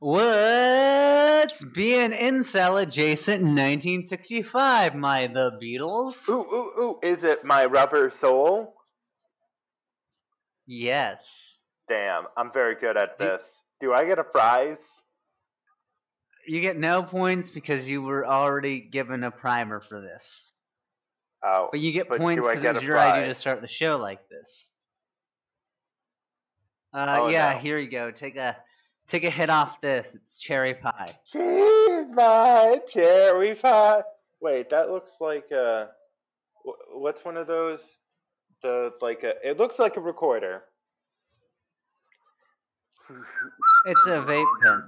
What's being incel adjacent in 1965, my The Beatles? Ooh, ooh, ooh. Is it my rubber soul? Yes. Damn, I'm very good at Do- this. Do I get a prize? You get no points because you were already given a primer for this. Oh. But you get But points because it was your idea to start the show like this. Uh, Oh, yeah, no. here you go. Take a take a hit off this. It's cherry pie. She's my cherry pie. Wait, that looks like a. What's one of those? The like a. It looks like a recorder. It's a vape pen.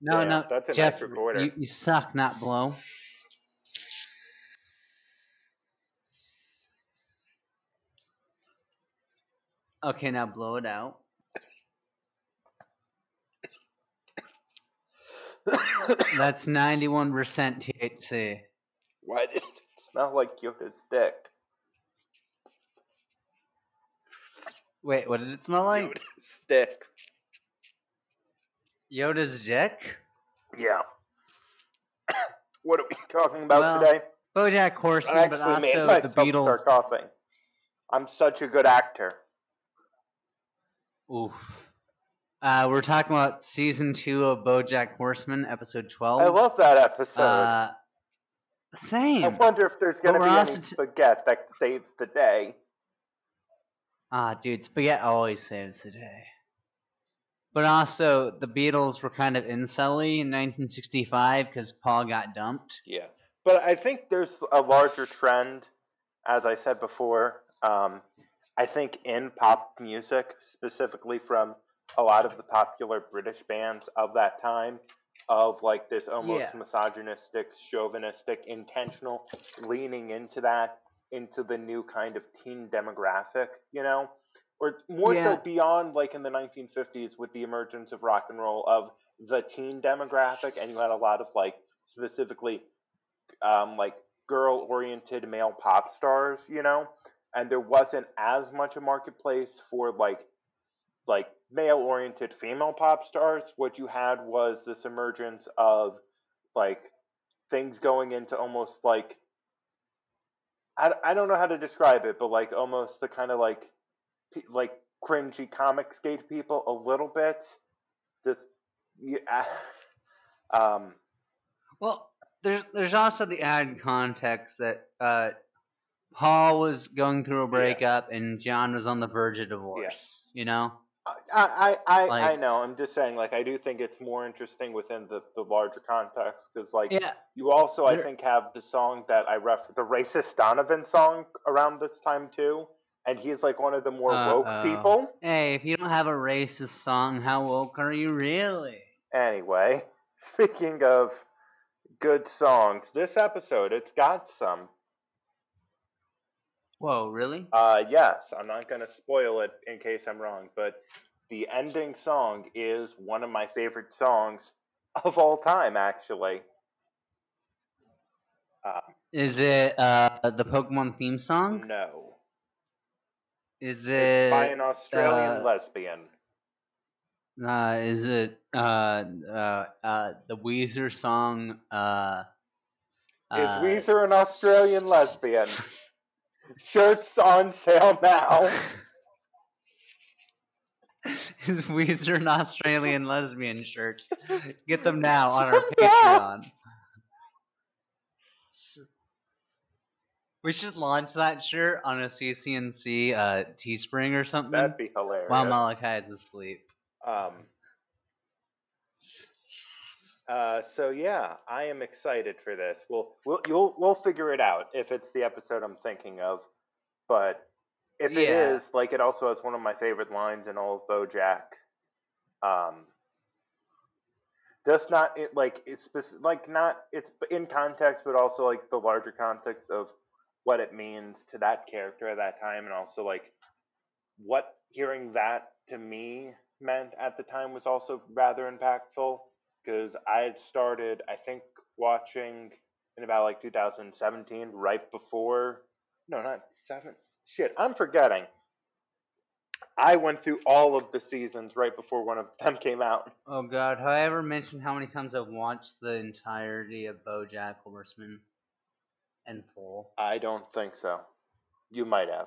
No, Yeah, no, that's a nice Jeff, recorder. You, you suck, not blow. Okay, now blow it out. That's ninety-one percent THC. Why did it smell like Yoda's dick? Wait, what did it smell like? Yoda's dick. Yoda's dick. Yeah. what are we talking about Well, today? BoJack Horseman, but also the Beatles. start coughing. I'm such a good actor. Oof. Uh, we're talking about season two of BoJack Horseman, episode twelve. I love that episode. Uh, I wonder if there's going to be any t- spaghetti that saves the day. Ah, dude, spaghetti always saves the day. But also, the Beatles were kind of incelly in 1965 because Paul got dumped. Yeah. But I think there's a larger trend, as I said before. Um, I think in pop music, specifically from a lot of the popular British bands of that time, of like this almost Yeah. misogynistic, chauvinistic, intentional leaning into that, into the new kind of teen demographic, you know? Or more Yeah. so beyond like in the 1950s with the emergence of rock and roll of the teen demographic, and you had a lot of like specifically um, like girl oriented male pop stars, you know, and there wasn't as much a marketplace for like like male oriented female pop stars. What you had was this emergence of like things going into almost like I, I don't know how to describe it, but like almost the kind of like like cringy comic skate people a little bit. this yeah, um, Well, there's there's also the added context that uh, Paul was going through a breakup and John was on the verge of divorce. You know? I I I, I know. I'm just saying. Like I do think it's more interesting within the the larger context because like Yeah. you also I think have the song that I ref the racist Donovan song around this time too, and he's like one of the more woke Uh-oh. people. Hey, if you don't have a racist song, how woke are you really? Anyway, speaking of good songs, this episode it's got some. Whoa, really? Uh, yes, I'm not going to spoil it in case I'm wrong, but the ending song is one of my favorite songs of all time, actually. Uh, Is it uh, the Pokemon theme song? no. Is It's by an Australian uh, lesbian. uh, is it uh, uh, uh, the Weezer song? Uh, Is uh, Weezer an Australian lesbian? Shirts on sale now. Is Weezer an Australian lesbian shirts? Get them now on our Patreon. We should launch that shirt on a CCNC uh, Teespring or something That'd be hilarious. while Malachi is asleep. Um, uh, so yeah, I am excited for this. We'll we'll you'll, we'll figure it out if it's the episode I'm thinking of. But if it Yeah. is, like, it also has one of my favorite lines in all of BoJack. Um, just not it like it's like not it's in context, but also like the larger context of what it means to that character at that time, and also like what hearing that to me meant at the time was also rather impactful because I had started, I think, watching in about like 2017, right before, no, not seven. Shit, I'm forgetting. I went through all of the seasons right before one of them came out. Oh god, have I ever mentioned how many times I've watched the entirety of BoJack Horseman and full? I don't think so. You might have.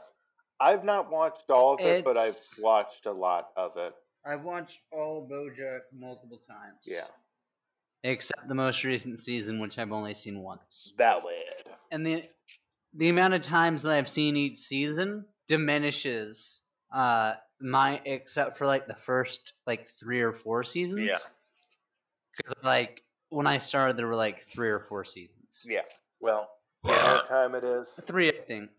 I've not watched all of it, but I've watched a lot of it. I've watched all BoJack multiple times. Yeah. Except the most recent season, which I've only seen once. Valid. And the the amount of times that I've seen each season diminishes uh my except for like the first like three or four seasons. Yeah. Because like when I started there were like three or four seasons. Yeah. Well, what time it is? Three I think.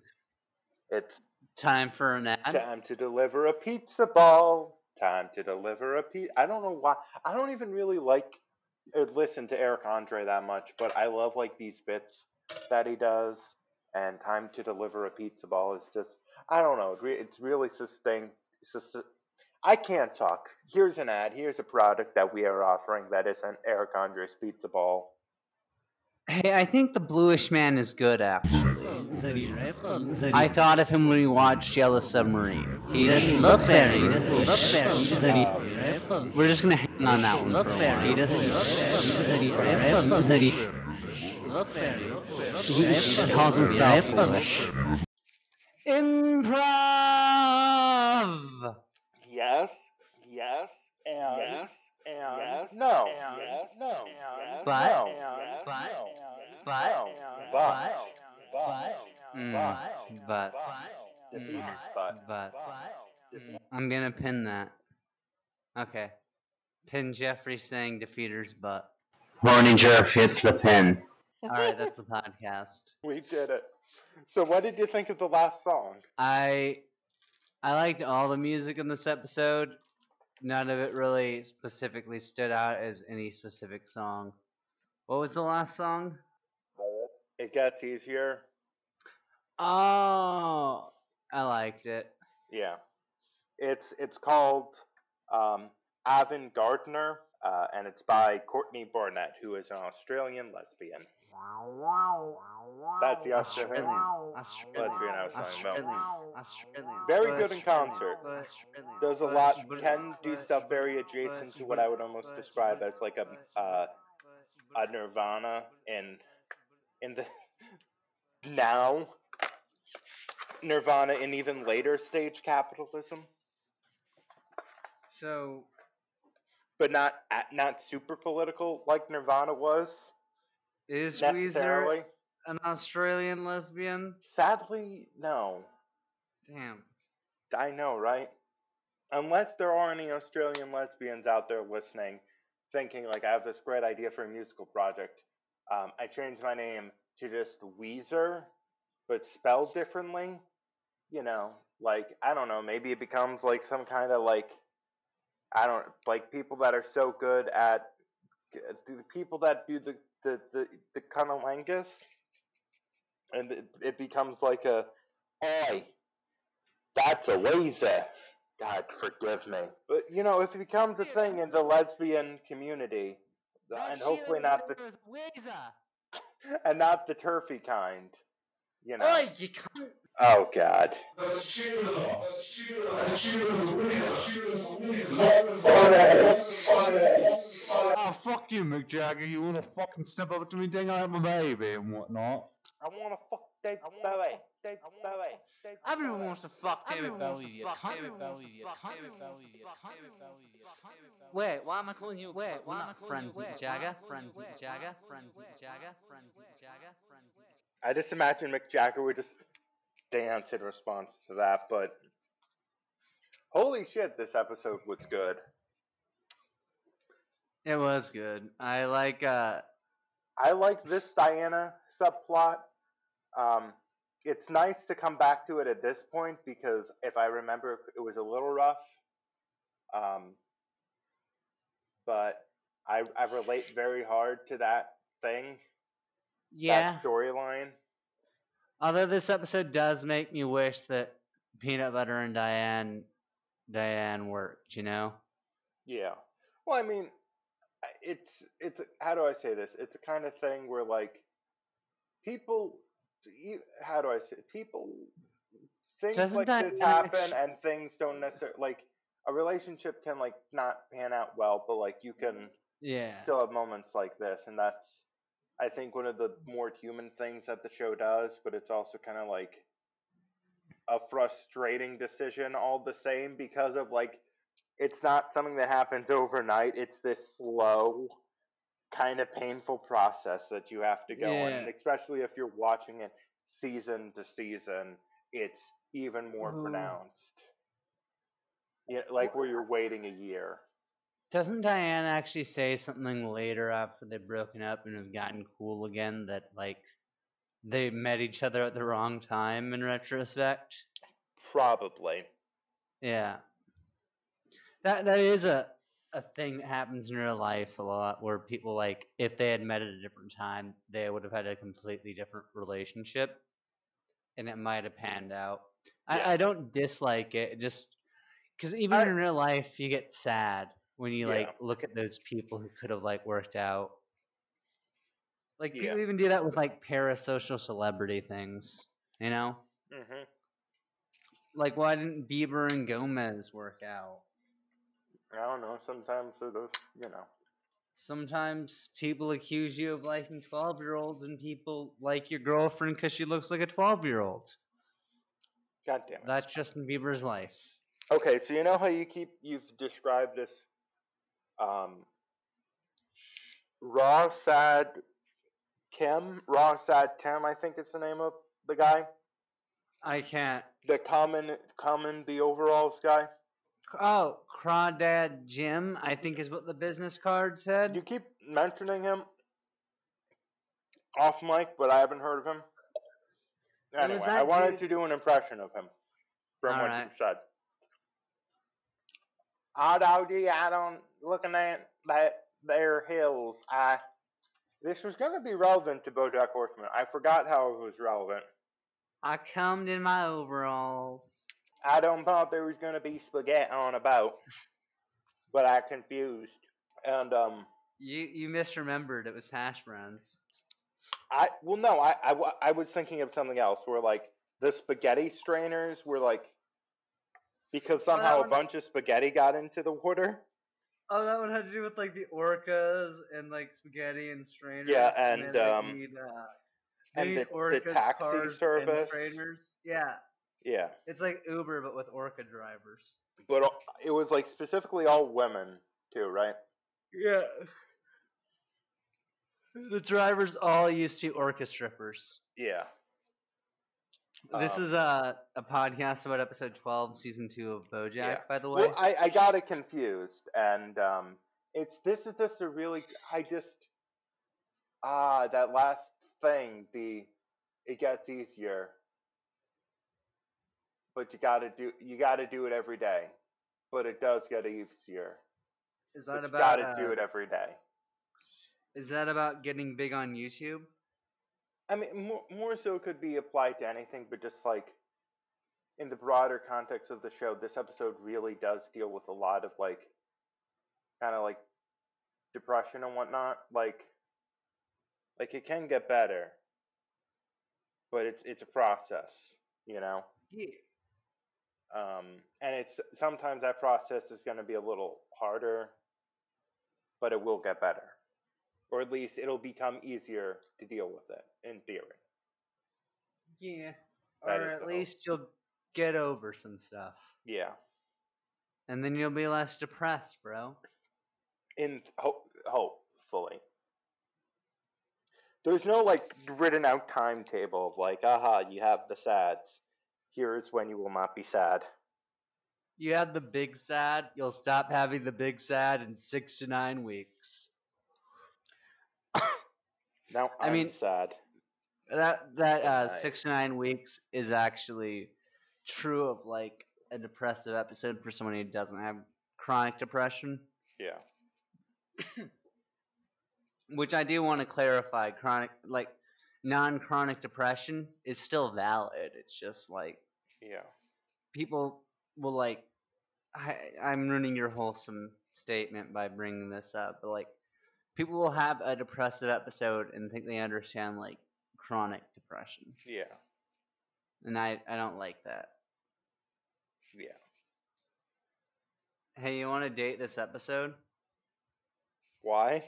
It's Time for an ad. time to deliver a pizza ball. Time to deliver a pizza. I don't know why. I don't even really like or Uh, listen to Eric Andre that much, but I love like these bits that he does. And time to deliver a pizza ball is just I don't know. It's really sustained. I can't talk. Here's an ad. Here's a product that we are offering that isn't Eric Andre's pizza ball. Hey, I think the bluish man is good actually. I thought of him when we watched Yellow Submarine. He doesn't look very. He doesn't look very. We're just gonna hang on that one for a while. He doesn't look very. He calls himself foolish. Improv. Yes. Yes. And yes. And. No. and. No. Yes. But- no. but- but- but- but Mm, but but defeater's Mm. butt. but I'm gonna pin that. Okay. Pin Jeffrey saying defeater's butt. Horny Jeff hits the pin. Alright, that's the podcast. We did it. So, what did you think of the last song? I I liked all the music in this episode. None of it really specifically stood out as any specific song. What was the last song? It gets easier. Oh, I liked it. Yeah. It's it's called um, Avant Gardener, uh, and it's by Courtney Barnett, who is an Australian lesbian. That's the Australian. Australian. Australian. Lesbian I was. Australian. Australian. Very good in Australian. concert. Does a lot. Can do stuff very adjacent to what I would almost describe as like a uh, a Nirvana in in the now Nirvana in even later stage capitalism, So but not at, not super political like Nirvana was is Weezer an Australian lesbian? Sadly, no. Damn. I know, right? Unless there are any Australian lesbians out there listening, thinking like I have this great idea for a musical project, um, I changed my name to just Weezer, but spelled differently. You know, like I don't know, maybe it becomes like some kind of like I don't like people that are so good at the people that do the the the, the cunnilingus, and it, it becomes like a oi. That's a Weezer. God forgive me. But you know, if it becomes a thing in the lesbian community, and hopefully not the and not the turfy kind, you know. Oi, you cunt! Oh God. Oh, fuck you, Mick Jagger. You wanna fucking step up to me, think I'm a baby and whatnot. I want to fuck Dave Bowie. Dave Bowie. Everyone wants to fuck David Everyone wants Bowie. to you fuck cunt. David Everyone Bowie, wants to you fuck cunt. David David Bowie, Bowie, you you cunt. cunt. David Bowie, you cunt. Wait, why am I calling you? Wait, Why we're am I not calling friends you- with wait, Jagger. I Friends calling with you- Jagger. Friends with wait, Jagger. Friends with Jagger. Friends with I just imagine Mick Jagger would just dance in response to that, but holy shit, this episode was good. It was good. I like. uh I like this Diana subplot. Um, it's nice to come back to it at this point because if I remember, it was a little rough. Um, but I I relate very hard to that thing, Yeah. that storyline. Although this episode does make me wish that Peanut Butter and Diane, Diane worked. You know. Yeah. Well, I mean, it's it's how do I say this? It's a kind of thing where like people, you, how do I say? People things Doesn't like this happen and things don't necessarily like a relationship can like not pan out well, but like you can Yeah. still have moments like this, and that's I think one of the more human things that the show does, but it's also kind of like a frustrating decision all the same because of like it's not something that happens overnight. It's this slow, kind of painful process that you have to go on, Yeah. and especially if you're watching it season to season, it's even more Ooh. pronounced. Yeah, like where you're waiting a year. Doesn't Diane actually say something later after they've broken up and have gotten cool again that like they met each other at the wrong time in retrospect? Probably. Yeah. That that is a a thing that happens in real life a lot where people like if they had met at a different time, they would have had a completely different relationship and it might have panned out. Yeah. I, I don't dislike it, just because even I- in real life you get sad when you like look at those people who could have like worked out. Like Yeah. people even do that with like parasocial celebrity things, you know? hmm Like why didn't Bieber and Gomez work out? I don't know. Sometimes it is, you know. Sometimes people accuse you of liking 12 year olds, and people like your girlfriend because she looks like a 12 year old. God damn it. That's Justin Bieber's life. Okay, so you know how you keep you've described this um raw sad Kim, raw sad Tim, I think is the name of the guy. I can't. The common common the overalls guy. Oh, Crawdad Jim, I think is what the business card said. You keep mentioning him off mic, but I haven't heard of him. Anyway, I wanted dude- to do an impression of him from what Alright. you said. Ah, doggy, I don't looking at that there hills. I this was going to be relevant to BoJack Horseman. I forgot how it was relevant. I combed in my overalls. I don't thought there was going to be spaghetti on a boat, but I confused. And um, You you misremembered. It was hash browns. I well no, I, I I was thinking of something else where like the spaghetti strainers were like because somehow a bunch of spaghetti got into the water. Oh, that one had to do with like the orcas and like spaghetti and strainers. Yeah, and, like, um, need, uh, and the- the taxi cars, and service. strainers. Yeah, Yeah, it's like Uber but with orca drivers. but it was like specifically all women too, right? Yeah. The drivers all used to be orca strippers. Yeah. this Um, is a a podcast about episode twelve, season two of BoJack. Yeah. By the way, Well, I, I got it confused, and um, it's this is just a really I just ah that last thing the it gets easier, but you got to do you got to do it every day, but it does get easier. is that about? got to do uh, it every day. Is that about getting big on YouTube? I mean, more, more so could be applied to anything, but just like in the broader context of the show, this episode really does deal with a lot of like kind of like depression and whatnot. Like, like it can get better, but it's it's a process, you know. Yeah. Um, and it's sometimes that process is going to be a little harder, but it will get better, or at least it'll become easier to deal with it in theory. Yeah. That or at the hope. least you'll get over some stuff. Yeah. And then you'll be less depressed, bro. in hope, hopefully. There's no like written out timetable of like, aha, you have the sads. Here is when you will not be sad. You had the big sad, you'll stop having the big sad in six to nine weeks. Now I I'm mean- sad. That that uh, six to nine weeks is actually true of like a depressive episode for someone who doesn't have chronic depression. Yeah. Which I do want to clarify. Chronic, like non-chronic depression, is still valid. It's just like Yeah. people will like. I, I'm ruining your wholesome statement by bringing this up, but like people will have a depressive episode and think they understand like chronic depression, Yeah. and I I don't like that. Yeah. Hey, you want to date this episode? Why?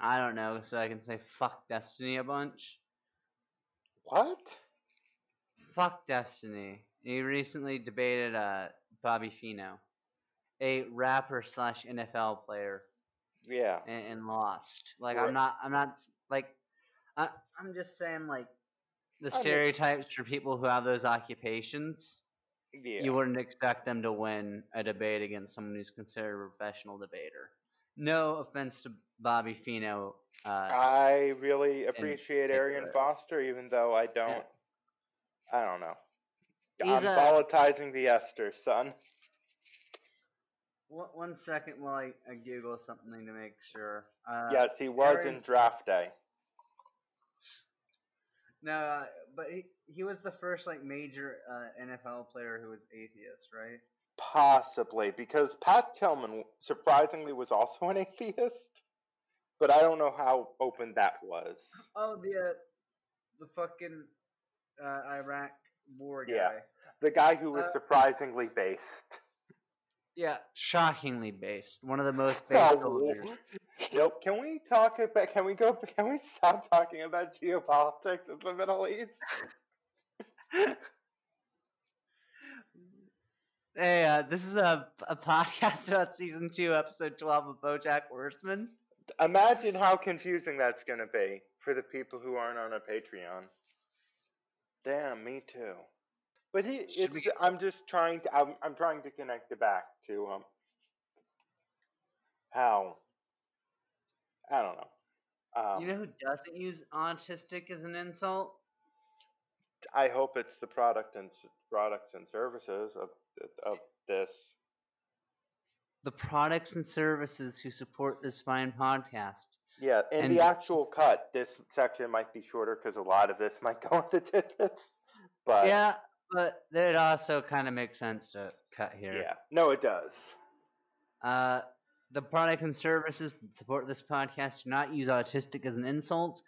I don't know, so I can say fuck Destiny a bunch. What? Fuck Destiny. He recently debated uh, Bobby Feeno, a rapper slash NFL player, Yeah. and, and lost. Like Right. I'm not, I'm not like, I, I'm just saying like the I mean- stereotypes for people who have those occupations. Yeah. You wouldn't expect them to win a debate against someone who's considered a professional debater. No offense to Bobby Feeno. Uh, I really appreciate Arian. Foster, even though I don't. I don't know. He's I'm a- volatilizing the ester, son. one, one second while I, I Google something to make sure. Uh, yes, he was Aaron- in draft day. No, uh, but he, he was the first like major uh, NFL player who was atheist, right? Possibly, because Pat Tillman surprisingly was also an atheist, but I don't know how open that was. Oh, the uh, the fucking uh, Iraq war guy. Yeah. The guy who was Uh, surprisingly based. Yeah, shockingly based. One of the most based Oh. Nope. Can we talk about? Can we go? Can we stop talking about geopolitics in the Middle East? hey, uh, this is a, a podcast about season two, episode twelve of BoJack Horseman. Imagine how confusing that's going to be for the people who aren't on a Patreon. Damn, me too. But he, it's, we I'm just trying to. I'm, I'm trying to connect it back to um. How? I don't know. Um, you know who doesn't use autistic as an insult? I hope it's the product and products and services of of this. The products and services who support this fine podcast. Yeah, in And- the actual cut, this section might be shorter because a lot of this might go into tidbits. But yeah, but it also kind of makes sense to cut here. yeah, no, it does. Uh, the product and services that support this podcast do not use autistic as an insult,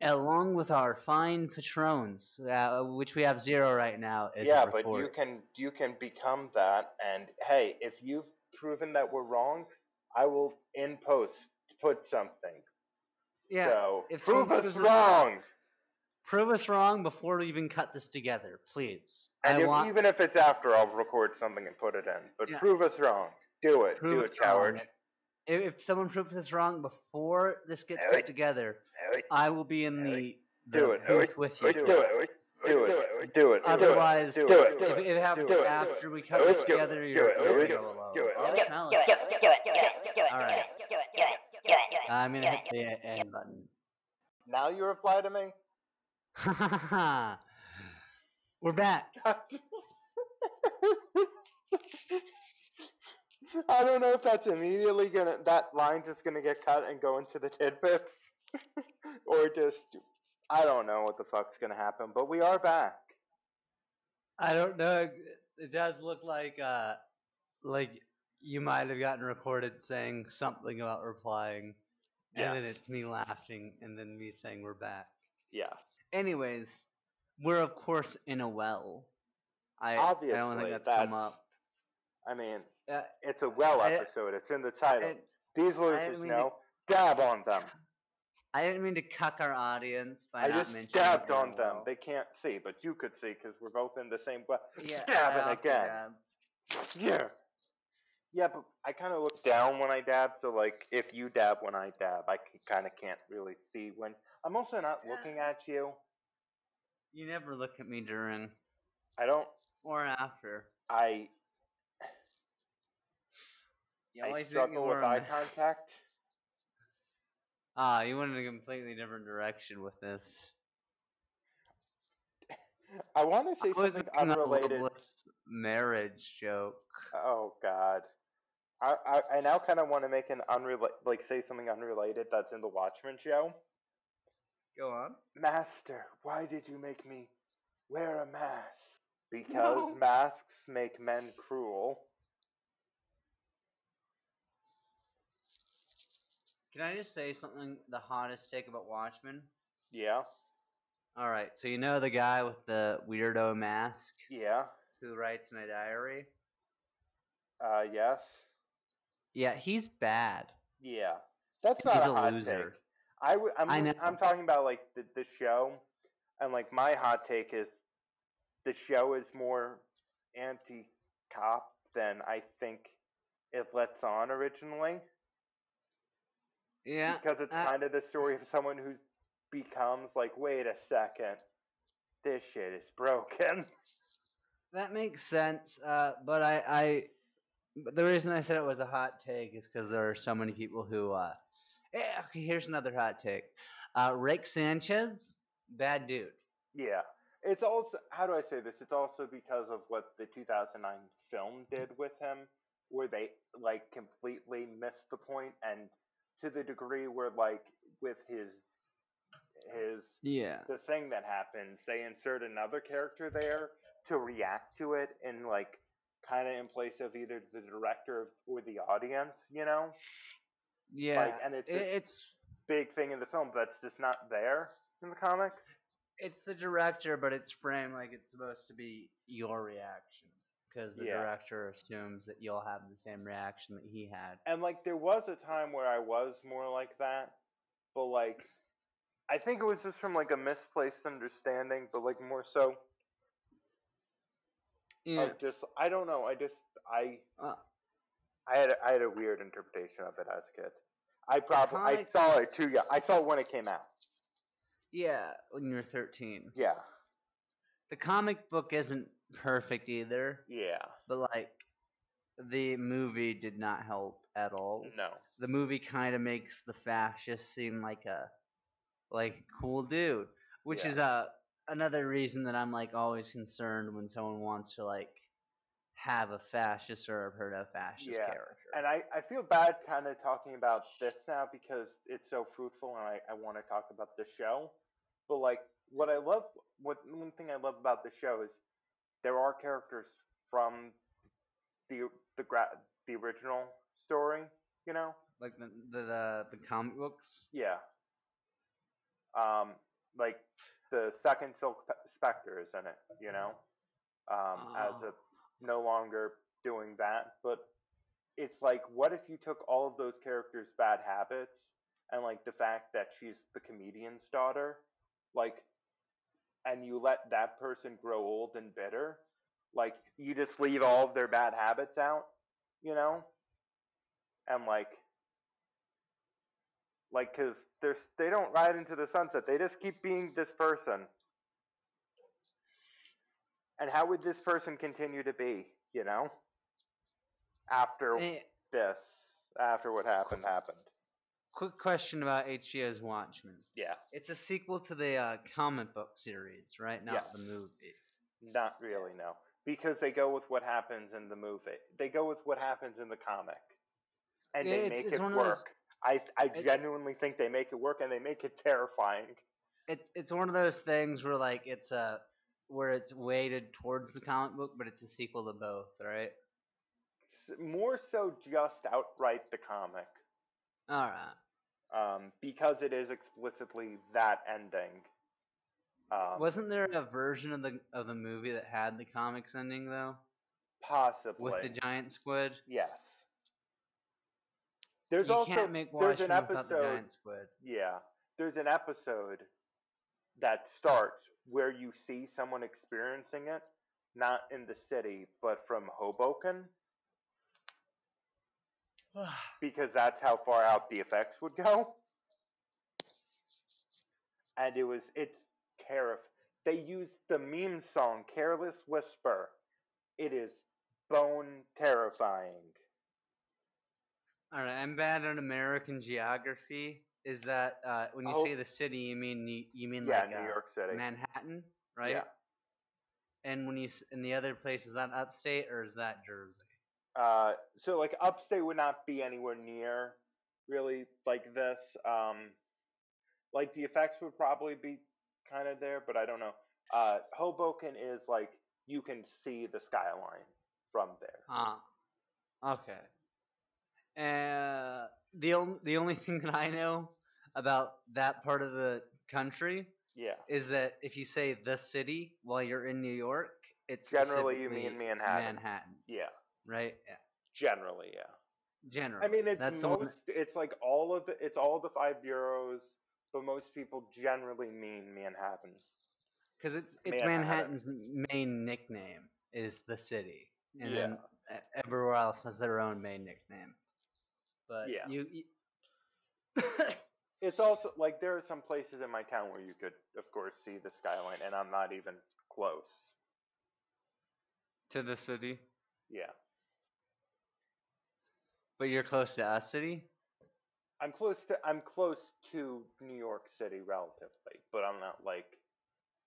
along with our fine patrons, uh, which we have zero right now. Yeah, but you can you can become that, and hey, if you've proven that we're wrong, I will in post put something. Yeah, so if prove us proves us wrong, prove us wrong before we even cut this together, please. and if, want even if it's after, I'll record something and put it in. But Yeah. prove us wrong. Do it. prove Do it, coward. wrong. If, if someone proves us wrong before this gets put together, I will be in the, the Do it. booth with Do you. it. Do it. Do it. Do it. Otherwise, do if, it. if it happens Do it. after we cut Do this it. together, Do you're it. you're Do it. gonna go alone. Do it. I'll Do it. smell Do it. it, do it, do it, do it, All right. do it, do it, do it, do it. I'm gonna hit the end button. Now you reply to me. We're back. I don't know if that's immediately gonna that line's just gonna get cut and go into the tidbits, or just I don't know what the fuck's gonna happen. But we are back. I don't know. It does look like uh like you might have gotten recorded saying something about replying, and then it's me laughing, and then me saying we're back. Yeah, Anyways, we're of course in a well. I obviously I don't think that's, that's. come up. I mean, Uh, it's a well I- episode. It's in the title. and These losers didn't to- know. Dab on them. I didn't mean to cuck our audience by I not just mentioning dabbed on a them. They can't see, but you could see because we're both in the same well. yeah, dabbing again. dabbed. Yeah. Yeah, but I kind of look down when I dab, so like if you dab when I dab, I kind of can't really see when. I'm also not Yeah. looking at you. You never look at me during I don't. or after. I You I always make me struggle with eye contact. Ah, you went in a completely different direction with this. I want to say something unrelated. marriage joke. Oh God. I, I, I now kind of want to make an unrelated, like say something unrelated that's in the Watchmen show. Go on. Master, why did you make me wear a mask? Because No. masks make men cruel. Can I just say something? The hottest take about Watchmen. Yeah, All right, so you know the guy with the weirdo mask. yeah. who writes in a diary. Uh, yes. Yeah, he's bad. Yeah. That's not He's a, a hot loser. take. I w- I'm, I. I'm talking about like the, the show, and like my hot take is the show is more anti-cop than I think it lets on originally Yeah, because it's uh, kind of the story of someone who becomes like, wait a second, this shit is broken. that makes sense. Uh, but I, I, but the reason I said it was a hot take is because there are so many people who. Uh, eh, okay, here's another hot take. Uh, Rick Sanchez, bad dude. Yeah. It's also how do I say this? It's also because of what the 2009 film did with him, where they like completely missed the point, and to the degree where like with his his Yeah. the thing that happens, they insert another character there to react to it, in like kind of in place of either the director or the audience, you know. Yeah. Like, and it's i- just- it's Big thing in the film that's just not there in the comic. it's the director, but it's framed like it's supposed to be your reaction because the Yeah. director assumes that you'll have the same reaction that he had. And like there was a time where I was more like that, but like I think it was just from like a misplaced understanding, but like more so Yeah. of just I don't know, I just I Uh, I had a, I had a weird interpretation of it as a kid. I probably I saw it too young. I saw it when it came out. yeah, when you were 13. Yeah. The comic book isn't perfect either, Yeah. but like the movie did not help at all. No. The movie kind of makes the fascist seem like a like a cool dude, which Yeah. is uh, another reason that I'm like always concerned when someone wants to like have a fascist or a proto fascist Yeah, character. And I, I feel bad kind of talking about this now because it's so fruitful and I, I want to talk about the show. But like what I love what one thing I love about the show is there are characters from the the gra- the original story, you know? like the, the the the comic books. Yeah. Um like the second Silk Pe- Spectre is in it, you know? Um as Oh. a no longer doing that, but it's like what if you took all of those characters' bad habits and like the fact that she's the comedian's daughter, like and you let that person grow old and bitter, like you just leave all of their bad habits out, you know? And like like cuz they're they don't ride into the sunset. They just keep being this person. And how would this person continue to be, you know? After Eh, this, after what happened happened. quick question about HBO's Watchmen. Yeah, It's a sequel to the uh, comic book series, right? Not the movie. not really no. Because they go with what happens in the movie. They go with what happens in the comic. And Yeah, they make it one of those- work. I I it- genuinely think they make it work and they make it terrifying. It's it's one of those things where like it's a where it's weighted towards the comic book, but it's a sequel to both, right? More so just outright the comic. All right. Um, because it is explicitly that ending. Um, Wasn't there a version of the of the movie that had the comics ending though, possibly with the giant squid? yes. There's you also can't make there's an the episode giant. Yeah. There's an episode that starts where you see someone experiencing it, not in the city, but from Hoboken, because that's how far out the effects would go. And it was, it's terrif. They used the meme song Careless Whisper. It is bone terrifying. All right, I'm bad at American geography. Is that uh, when you Oh. say the city, you mean you, you mean Yeah, like New uh, York City. Manhattan, right? Yeah. And when you in the other place, is that upstate or is that Jersey? Uh, so like upstate would not be anywhere near really like this. Um, like the effects would probably be kind of there, but I don't know. Uh, Hoboken is like you can see the skyline from there. Ah, okay. Uh, the only the only thing that I know about that part of the country Yeah, is that if you say the city while you're in New York, it's Generally, you mean Manhattan. Manhattan, Yeah, right? Yeah. generally, yeah. Generally. I mean, it's that's most. one. It's like all of the. It's all the five boroughs, but most people generally mean Manhattan. Because it's it's Manhattan. Manhattan's main nickname is the city, and Yeah. then e- everywhere else has their own main nickname. But Yeah. you, you It's also like there are some places in my town where you could, of course, see the skyline, and I'm not even close. to the city, Yeah, but you're close to us city. I'm close to. I'm close to New York City relatively, but I'm not like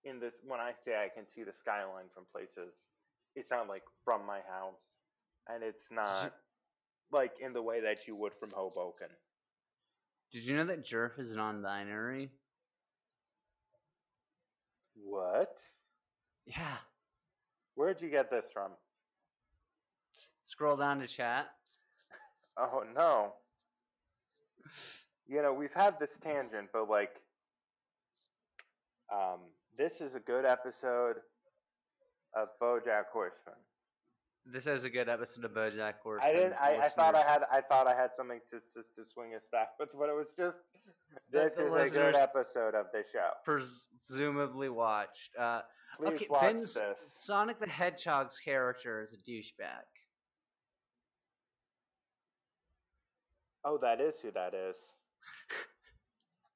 in this. When I say I can see the skyline from places, it's not like from my house, and it's not like in the way that you would from Hoboken. Did you know that Jerf is non-binary? What? Yeah. Where'd you get this from? Scroll down to chat. Oh no. You know, we've had this tangent, but like um this is a good episode of BoJack Horseman. This is a good episode of BoJack Horseman. I didn't I, I thought I had I thought I had something to to, to swing us back with, but it was just this the is a good episode of the show. presumably watched. Uh, Please okay, watch Ben's this. Sonic the Hedgehog's character is a douchebag. Oh, that is who that is.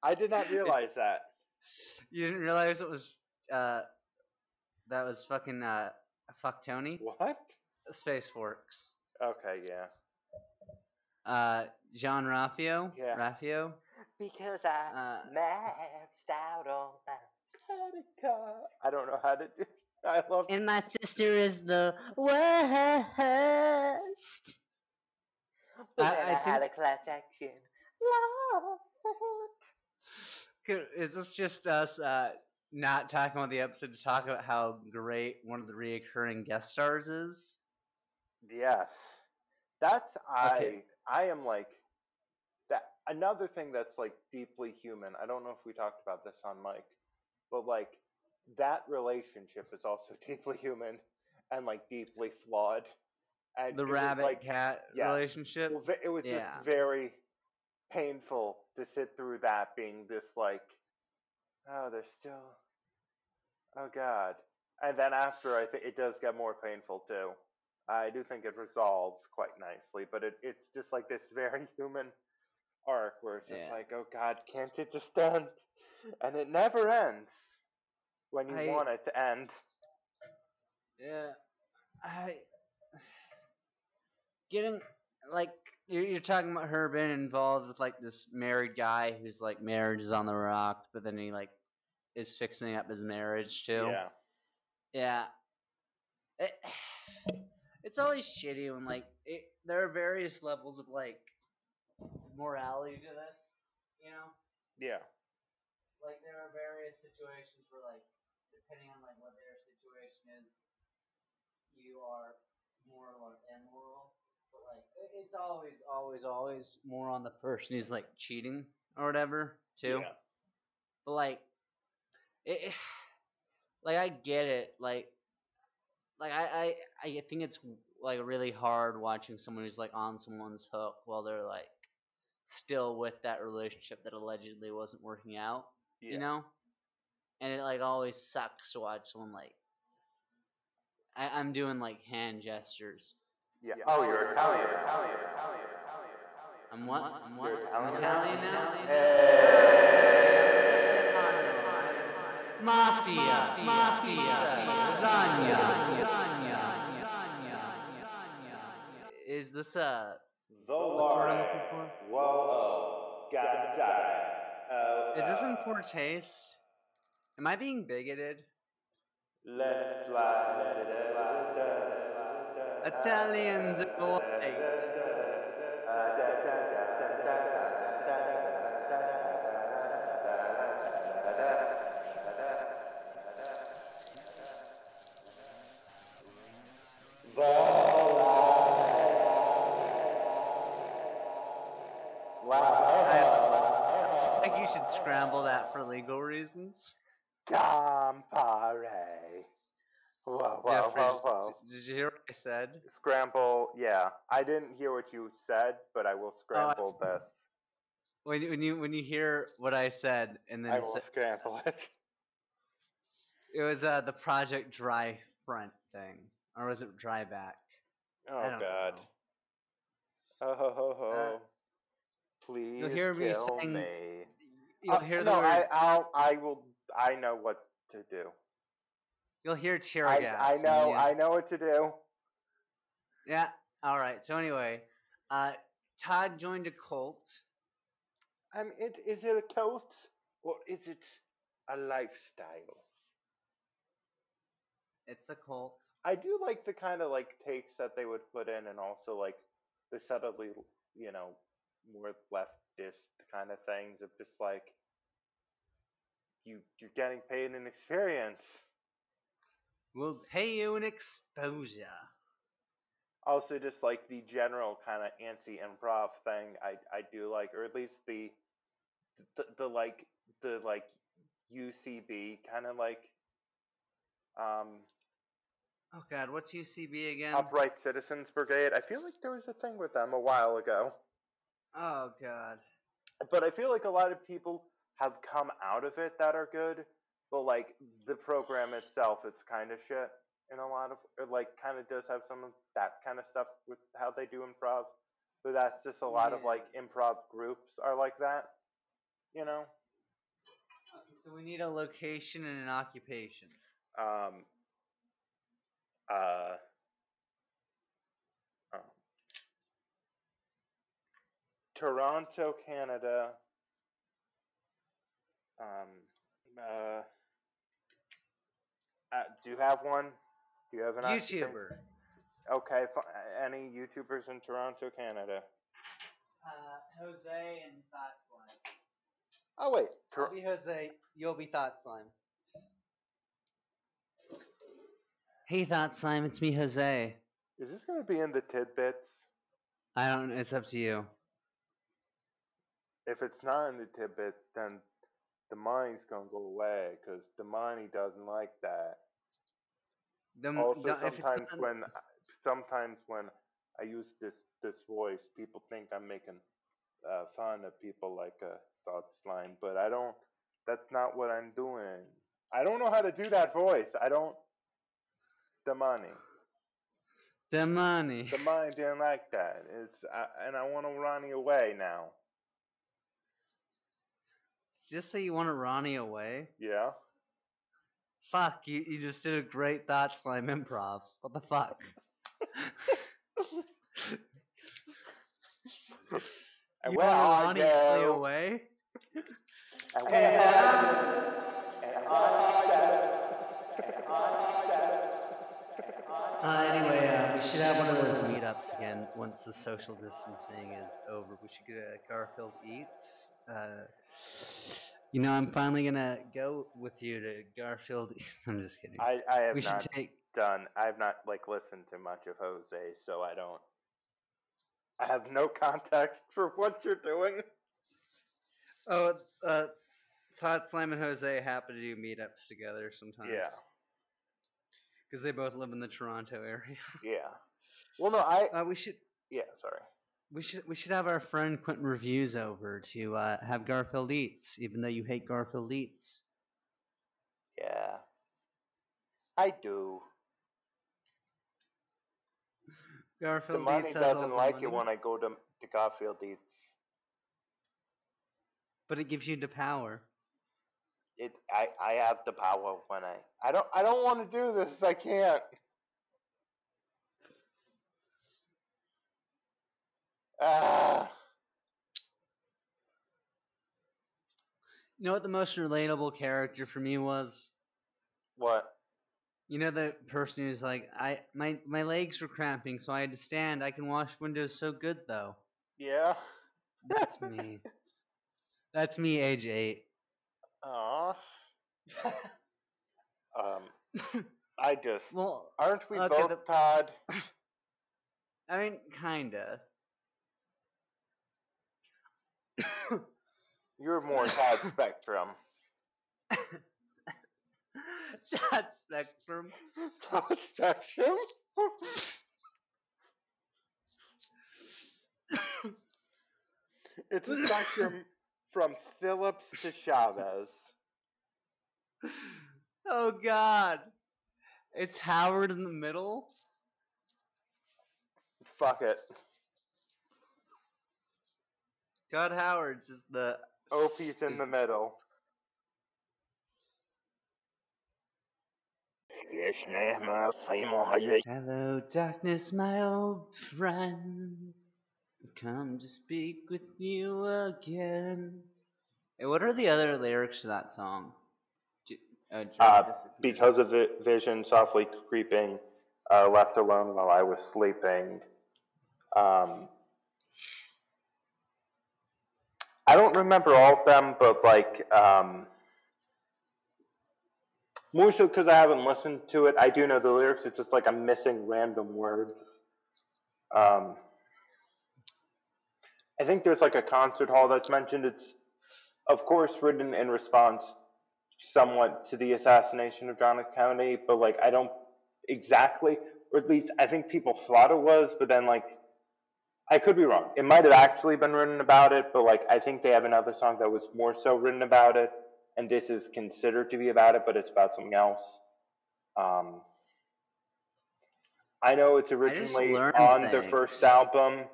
I did not realize that. You didn't realize it was uh, that was fucking uh, fuck Tony What? Space Forks. Okay, yeah. Uh, Jean-Ralphio. Yeah. Ralphio. Because I Uh, maxed out on my. I don't know how to do. I love. And my sister is the worst. But I- then I I, had a class action lawsuit. Is this just us uh, not talking about the episode to talk about how great one of the reoccurring guest stars is? Yes, that's I. Okay. I am like that. Another thing that's like deeply human. I don't know if we talked about this on mic, but like that relationship is also deeply human and like deeply flawed. And The rabbit like, cat yeah. relationship. It was Yeah. just very painful to sit through that being this like, oh, they're still, oh god, and then after I think it does get more painful too. I do think it resolves quite nicely, but it, it's just like this very human arc where it's just Yeah. like, oh god, can't it just end? And it never ends when you I- want it to end. Yeah, I getting like you're, you're talking about her being involved with like this married guy who's like marriage is on the rocks, but then he like is fixing up his marriage too. Yeah, Yeah. It, it's always shitty when like it, there are various levels of like morality to this, you know. yeah, like there are various situations where like depending on like what their situation is you are moral or immoral but like it's always always always more on the person who's like cheating or whatever too yeah. but like it, like i get it like like I, I i think it's like really hard watching someone who's like on someone's hook while they're like still with that relationship that allegedly wasn't working out yeah. you know and it like always sucks to watch someone like I, i'm doing like hand gestures yeah. Oh, you're Italian. Italian. Italian. Italian. I'm what i'm what You're I'm Italian? italian now Hey. Mafia mafia lasagna is this a The What's the word I'm Lord. looking for? Whoa. Oh, is this in uh, poor taste am i being bigoted Let's fly, let it slide, let it slide. Italians are white. I think you should scramble that for legal reasons. Campare. Wow, wow, Jeffrey, wow, did- Did you hear what I said? Scramble, yeah. I didn't hear what you said, but I will scramble this. When you- when you when you hear what I said and then I will sa- scramble it. it was uh the Project Dry Front thing, or was it Dry Back? Oh god. know. Ho ho ho ho. Uh, Please You'll hear me saying- me. You'll Uh, hear the no, word. I, I'll, I will. I know what to do. You'll hear tear I, gas. I know. I know what to do. Yeah. All right. So anyway, uh, Todd joined a cult. Mean, it, is it a cult or is it a lifestyle? It's a cult. I do like the kind of like takes that they would put in, and also like the subtly, you know, more leftist kind of things of just like you you're getting paid an experience. We'll pay you an exposure. Also, just like the general kind of anti improv thing, I I do like, or at least the the, the like the like UCB kind of like um Oh God, what's UCB again? Upright Citizens Brigade. I feel like there was a thing with them a while ago. Oh God. but I feel like a lot of people have come out of it that are good, but like the program itself, it's kind of shit in a lot of, or like kind of does have some of that kind of stuff with how they do improv. But that's just a lot of like improv groups are like that, you know. So we need a location and an occupation. Um. Uh. um, Toronto, Canada. Um. Uh. uh, do you have one? Do you have an? YouTuber. Okay. Fi- any YouTubers in Toronto, Canada? Uh, Jose and Thought Slime. Oh wait. Tor- I'll be Jose. You'll be Thought Slime. Hey, Thought Slime. It's me, Jose. is this going to be in the tidbits? I don't. It's up to you. If it's not in the tidbits, then the money's gonna go away because the money doesn't like that. The, also, the- sometimes not- when sometimes when I use this this voice, people think I'm making uh, fun of people like uh, Thought Slime, but I don't. That's not what I'm doing. I don't know how to do that voice. I don't. The money, the money. the money didn't like that. It's I, and I want to run away now. Just say you want to Ronnie away? Yeah. Fuck, you, you just did a great Thought Slime improv. What the fuck? And you where want I Ronnie Kelly go, away? and where I- and I- Uh, anyway, uh, we should have one of those meetups again once the social distancing is over. We should get a Garfield Eats. Uh, you know, I'm finally gonna go with you to Garfield. I'm just kidding. I, I have we should not take. done. I've not like listened to much of Jose, so I don't. I have no context for what you're doing. Oh, uh, Thought Slime and Jose happen to do meetups together sometimes. Yeah, because they both live in the Toronto area. yeah. Well, no, I. Uh, we should Yeah, sorry. we should we should have our friend Quinton Reviews over to uh, have Garfield Eats, even though you hate Garfield Eats. Yeah, I do. Garfield the money Eats has all doesn't like money, it when I go to to Garfield Eats. but it gives you the power. It. I. I have the power when I. I don't. I don't want to do this. I can't. Ah. You know what the most relatable character for me was? What? You know the person who's like, I my my legs were cramping, so I had to stand. I can wash windows so good though. Yeah. That's me. That's me, age eight. Aw. Um. I just. well, Aren't we okay, both the- Todd? I mean, kinda. You're more Todd Spectrum. Todd spectrum. Todd spectrum. it's a spectrum from Phillips to Chavez. Oh God, it's Howard in the middle. Fuck it. God Howard's is the Opie's in the middle. Hello, darkness, my old friend. Come to speak with you again. Hey, what are the other lyrics to that song? Uh, Uh, because of the vision softly creeping, uh, left alone while I was sleeping. Um, I don't remember all of them, but like um, more so because I haven't listened to it. I do know the lyrics. It's just like I'm missing random words. Um, I think there's like a concert hall that's mentioned. It's of course written in response somewhat to the assassination of John F. Kennedy, but like I don't exactly, or at least I think people thought it was, but then like I could be wrong. It might have actually been written about it, but like I think they have another song that was more so written about it, and this is considered to be about it, but it's about something else. Um, I know it's originally on their first album,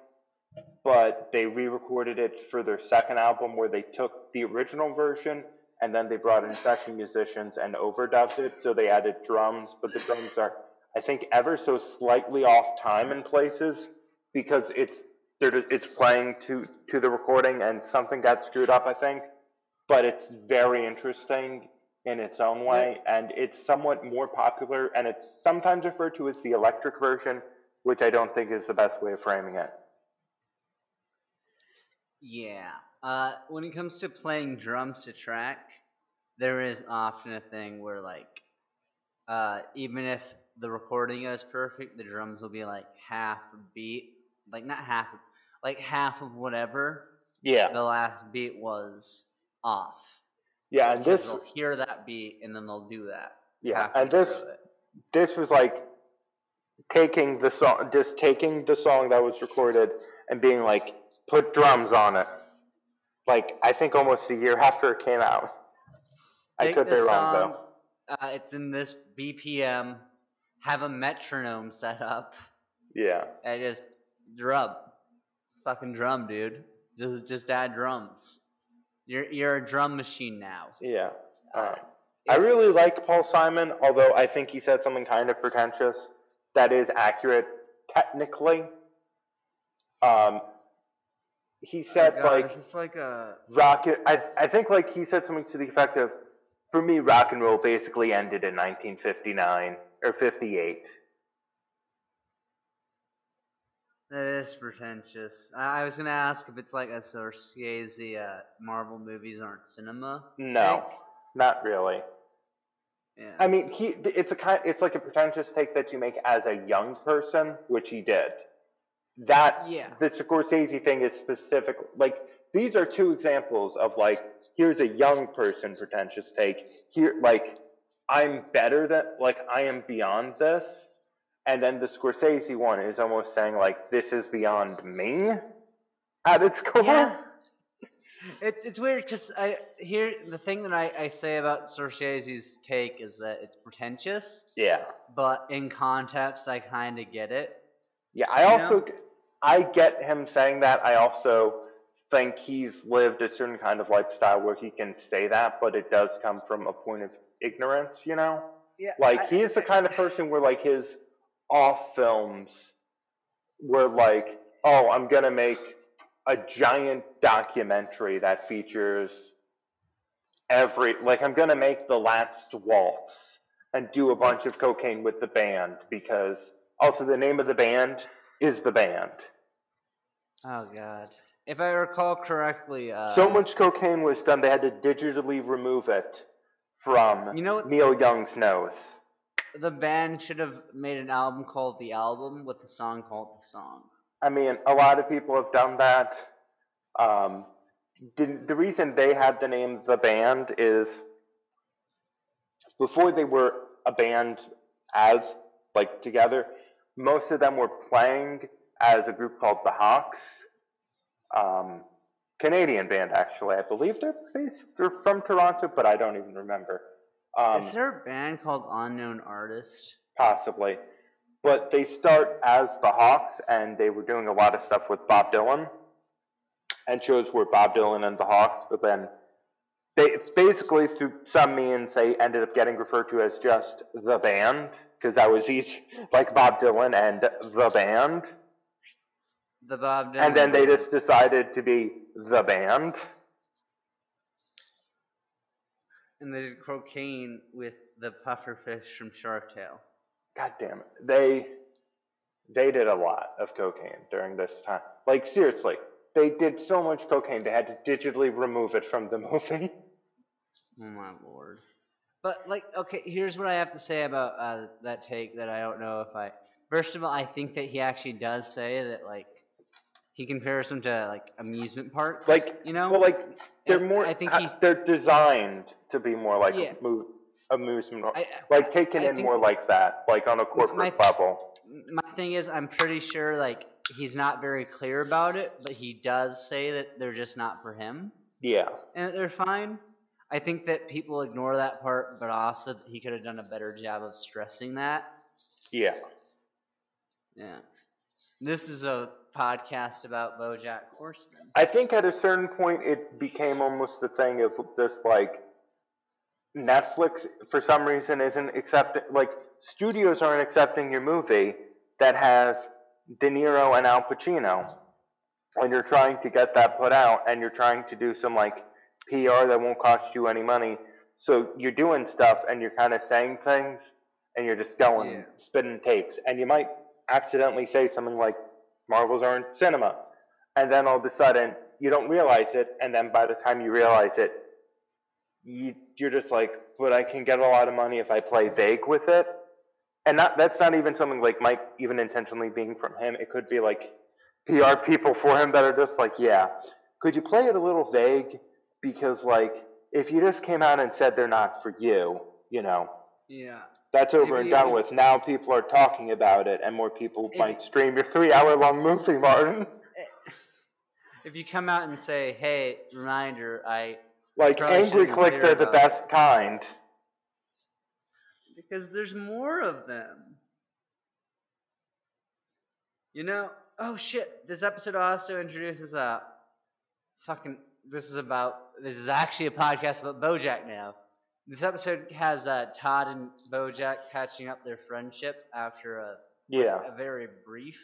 but they re-recorded it for their second album, where they took the original version and then they brought in session musicians and overdubbed it. So they added drums, but the drums are, I think, ever so slightly off time in places because it's it's playing to to the recording and something got screwed up, I think. But it's very interesting in its own way, and it's somewhat more popular, and it's sometimes referred to as the electric version, which I don't think is the best way of framing it. Yeah. Uh, when it comes to playing drums to track, there is often a thing where like, uh, even if the recording is perfect, the drums will be like half a beat, like not half, like half of whatever Yeah, the last beat was off. yeah, and this they'll hear that beat and then they'll do that. yeah, and this this was like taking the song, just taking the song that was recorded and being like, put drums on it. Like I think almost a year after it came out. I could be wrong though. Uh, it's in this BPM. Have a metronome set up. Yeah, I just drum, fucking drum, dude. Just just add drums. You're you're a drum machine now. yeah. Uh, Um, I really like Paul Simon, although I think he said something kind of pretentious. That is accurate technically. Um, he said Oh God, like is like a rocket. I, I think like he said something to the effect of for me rock and roll basically ended in 1959 or 58 that is pretentious. I, I was gonna ask if it's like a Scorsese uh, Marvel movies aren't cinema. no take. not really Yeah. i mean he it's a kind it's like a pretentious take that you make as a young person which he did that Yeah. the Scorsese thing is specific like these are two examples of like here's a young person pretentious take here like i'm better than like i am beyond this and then the Scorsese one is almost saying like this is beyond me at its core Yeah. It's it's weird because I here the thing that I, I say about Scorsese's take is that it's pretentious, yeah but in context I kind of get it. Yeah, I also I get him saying that. I also think he's lived a certain kind of lifestyle where he can say that, but it does come from a point of ignorance, you know? Yeah, Like he is the kind of person where like his off films were like, "Oh, I'm going to make a giant documentary that features every like I'm going to make the last waltz and do a bunch of cocaine with the band because also the name of the band is the band. Oh god. If I recall correctly, uh, so much cocaine was done they had to digitally remove it from You know what- Neil Young's nose. the band should have made an album called The Album with the song called The Song. I mean, a lot of people have done that. Um, the, the reason they had the name The Band is before they were a band as like together. Most of them were playing as a group called the Hawks. Um, Canadian band, actually. I believe they're based, they're from Toronto, but I don't even remember. Um, Is there a band called Unknown Artist? possibly. But they start as the Hawks, and they were doing a lot of stuff with Bob Dylan, and shows where Bob Dylan and the Hawks. But then they basically, through some means, they ended up getting referred to as just the band because that was each like Bob Dylan and the band, The Bob Dylan. and then they just decided to be the band. and they did cocaine with the pufferfish from Shark Tale. God damn it. They they did a lot of cocaine during this time. Like seriously, they did so much cocaine they had to digitally remove it from the movie. Oh my lord. But like, okay, here's what I have to say about uh, that take that I don't know if I. First of all, I think that he actually does say that like he compares them to like amusement parks. Like, you know, Well, like they're And more. I think uh, he's- they're designed to be more like Yeah. mo- amusement, or- I, like taken I in more like that, like on a corporate my- level. my thing is, I'm pretty sure like he's not very clear about it, but he does say that they're just not for him Yeah, and that they're fine. I think that people ignore that part, but also he could have done a better job of stressing that. yeah. Yeah. This is a podcast about BoJack Horseman. I think at a certain point it became almost the thing of this like Netflix for some reason isn't accepting like studios aren't accepting your movie that has De Niro and Al Pacino and you're trying to get that put out and you're trying to do some like PR that won't cost you any money. So you're doing stuff and you're kind of saying things and you're just going Yeah. spitting takes. And you might accidentally say something like Marvels aren't cinema. And then all of a sudden you don't realize it. And then by the time you realize it you, you're just like but i can get a lot of money if i play vague with it. And not, that's not even something like Mike even intentionally being from him. It could be like pr people for him that are just like yeah. Could you play it a little vague because like if you just came out and said they're not for you you know Yeah. that's over Maybe and done with now people are talking about it and more people If- might stream your three hour long movie martin If you come out and say, "Hey, reminder, I," Like angry shouldn't clicks clear are the about it. best kind. because there's more of them. You know? Oh shit! This episode also introduces a fucking. This is about. This is actually a podcast about BoJack now. This episode has uh, Todd and BoJack patching up their friendship after a Yeah, a very brief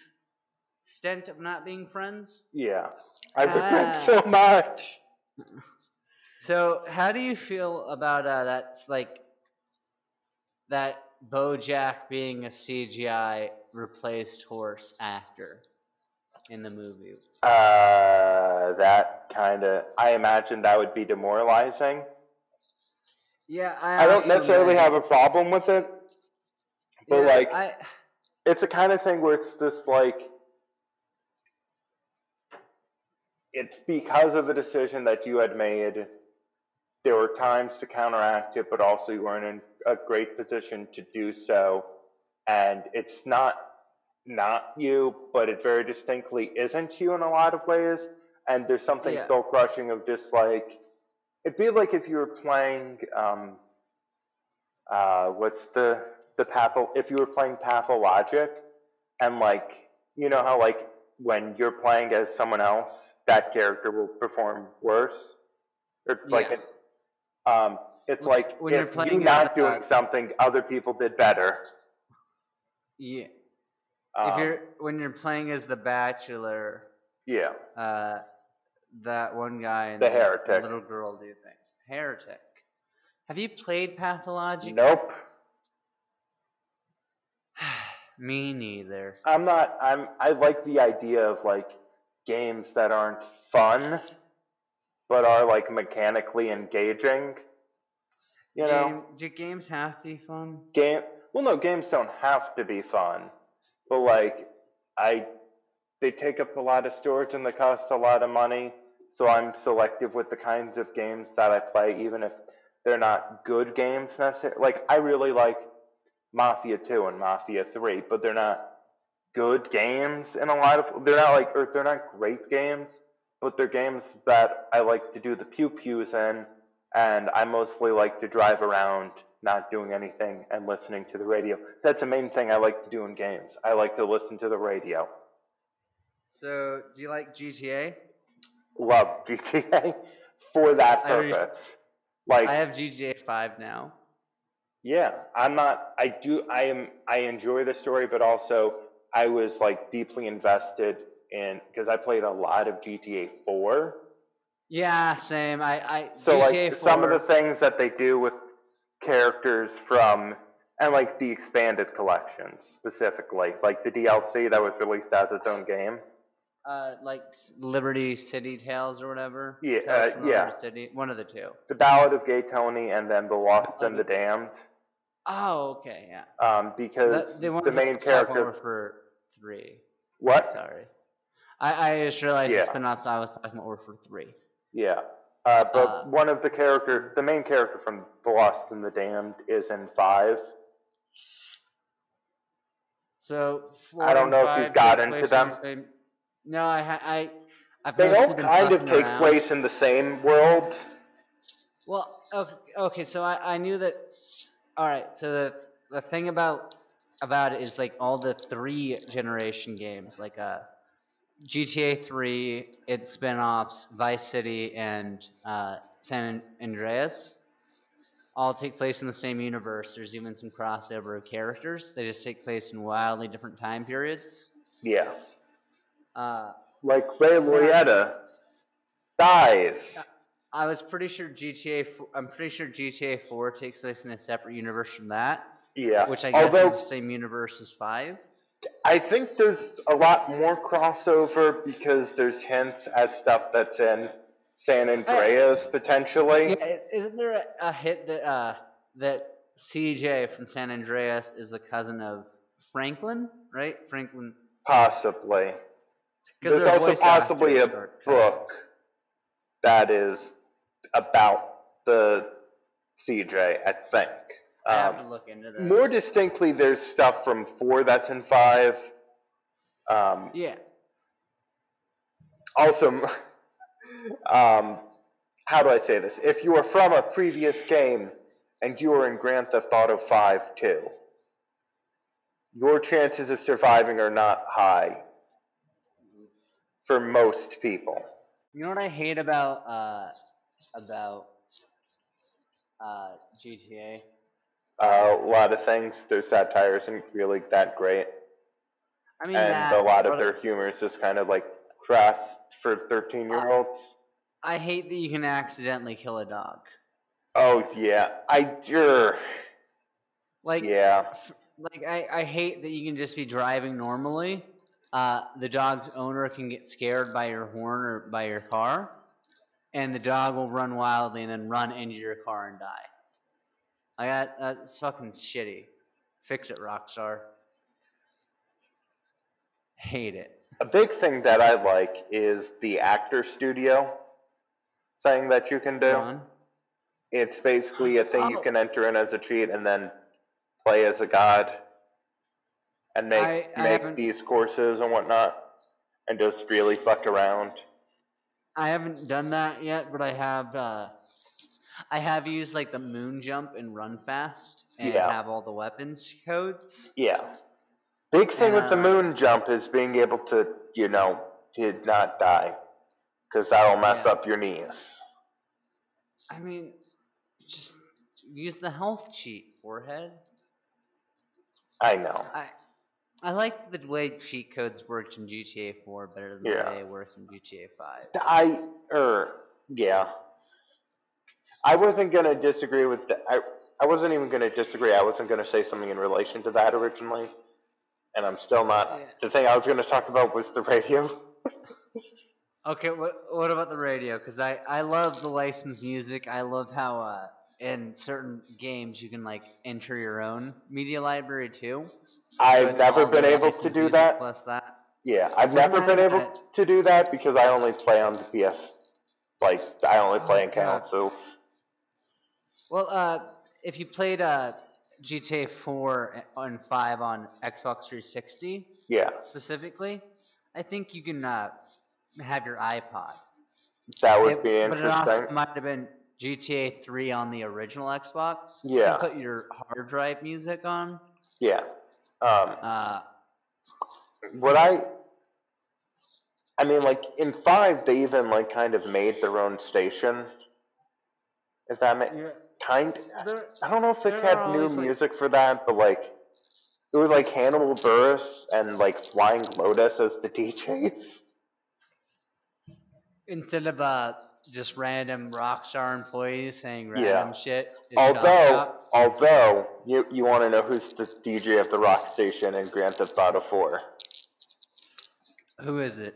stint of not being friends. yeah. I regret Ah. so much. So, how do you feel about uh, that's like that BoJack being a CGI replaced horse actor in the movie? Uh, that kind of. I imagine that would be demoralizing. Yeah, I, I don't necessarily imagine- have a problem with it, but Yeah, like, I, it's a kind of thing where it's just like. It's because of the decision that you had made. There were times to counteract it, but also you weren't in a great position to do so. And it's not not you, but it very distinctly isn't you in a lot of ways. And there's something Yeah. soul crushing of just like it'd be like if you were playing um uh what's the the patho if you were playing pathologic and like you know how like when you're playing as someone else that character will perform worse or like Yeah. it, um it's When- like when you're if playing you as, not doing something other people did better yeah. Um, if you're when you're playing as the Bachelor, yeah uh, that one guy and The heretic. little girl do things. Heretic. Have you played Pathologic? nope Me neither. i'm not i'm i like the idea of like games that aren't fun but are like mechanically engaging you know do games have to be fun? game well no games don't have to be fun but like i they take up a lot of storage and they cost a lot of money. So i'm selective with the kinds of games that i play even if they're not good games necessarily like i really like Mafia 2 and Mafia 3, but they're not good games in a lot of they're not like or they're not great games, but they're games that I like to do the pew pews in and I mostly like to drive around not doing anything and listening to the radio. That's the main thing I like to do in games. I like to listen to the radio. So, do you like GTA? Love GTA for that I purpose. Like I have GTA 5 now. Yeah, I'm not. I do. I am. I enjoy the story, but also I was like deeply invested in because I played a lot of GTA 4. Yeah, same. I, I So GTA like 4. some of the things that they do with characters from and like the expanded collections specifically, like the DLC that was released as its own game. uh, like Liberty City Tales or whatever. Yeah, uh, yeah. City, one of the two. The Ballad of Gay Tony and then The Lost and the Damned. Oh, okay, yeah. Um, because The, the, the main I'm talking about character. were for three. What? Sorry, I, I just realized Yeah. the spin-offs I was talking about were for three. Yeah. Uh, but Uh, one of the character, the main character from The Lost and the Damned, is in five. So I don't know if you've got take into them. the same- No, I, I, I've They mostly kind of take around. place in the same world. Well, okay, okay so I, I knew that. All right, so the the thing about about it is like all the three generation games, like uh, GTA Three, its spin-offs, Vice City, and uh, San Andreas, all take place in the same universe. There's even some crossover of characters. They just take place in wildly different time periods. Yeah. Uh, Like Ray Liotta dies. I was pretty sure GTA. I'm pretty sure GTA Four takes place in a separate universe from that. Yeah. Which I guess Although is the same universe as five. I think there's a lot more crossover because there's hints at stuff that's in San Andreas potentially. Yeah, isn't there a, a hit that uh, that CJ from San Andreas is the cousin of Franklin, right? Franklin. Possibly. There's also possibly a book that is about the CJ, I think. I have Um, to look into this. more distinctly, there's stuff from four that's in five. Um, yeah. also, um, how do I say this? If you are from a previous game and you are in Grand Theft Auto 5 too, your chances of surviving are not high for most people. You know what I hate about uh, about uh, GTA? Uh, a lot of things, their satire isn't really that great, I mean, and that, a lot of their humor is just kind of like crass for 13 year olds. I hate that you can accidentally kill a dog. Oh, yeah. I, do. Like, yeah. f- like I, I hate that you can just be driving normally. Uh, the dog's owner can get scared by your horn or by your car, and the dog will run wildly and then run into your car and die. Like that, that's fucking shitty. Fix it, Rockstar. Hate it. A big thing that I like is the actor studio thing that you can do. It's basically a thing you Oh. can enter in as a cheat and then play as a god and make I- I make these courses and whatnot and just really fuck around. I haven't done that yet, but I have. Uh, I have used like the moon jump and run fast, and Yeah. have all the weapons codes. Yeah. Big thing with the Uh, moon jump is being able to, you know, to not die. Because that'll mess Yeah. up your knees. I mean, just use the health cheat, forehead. I know. I I like the way cheat codes worked in GTA 4 better than Yeah. the way it worked in GTA 5. I er yeah. I wasn't gonna disagree with the, I I wasn't even gonna disagree. I wasn't gonna say something in relation to that originally, and I'm still not. Yeah. The thing I was gonna talk about was the radio. Okay, what what about the radio? Because I I love the licensed music. I love how uh in certain games you can like enter your own media library too. I've never been able to do that. Plus that. Yeah, I've Wasn't never that been able at- to do that because I only play on the PS. Like I only Oh, play in God. consoles. Well, uh, if you played uh, GTA 4 and 5 on Xbox 360 Yeah, specifically, I think you can uh, have your iPod. that would It- be interesting. but it also might have been GTA 3 on the original Xbox. You Yeah. put your hard drive music on. Yeah. Um, Uh, what I, I mean, like in five, they even like kind of made their own station. If that makes kind, there- I don't know if it had new always, like- music for that, but like it was like Hannibal Buress and like Flying Lotus as the DJs. instead of uh, just random Rockstar employees saying random Yeah. shit. Although, although you you want to know who's the DJ of the rock station in Grand Theft Auto 4? Who is it?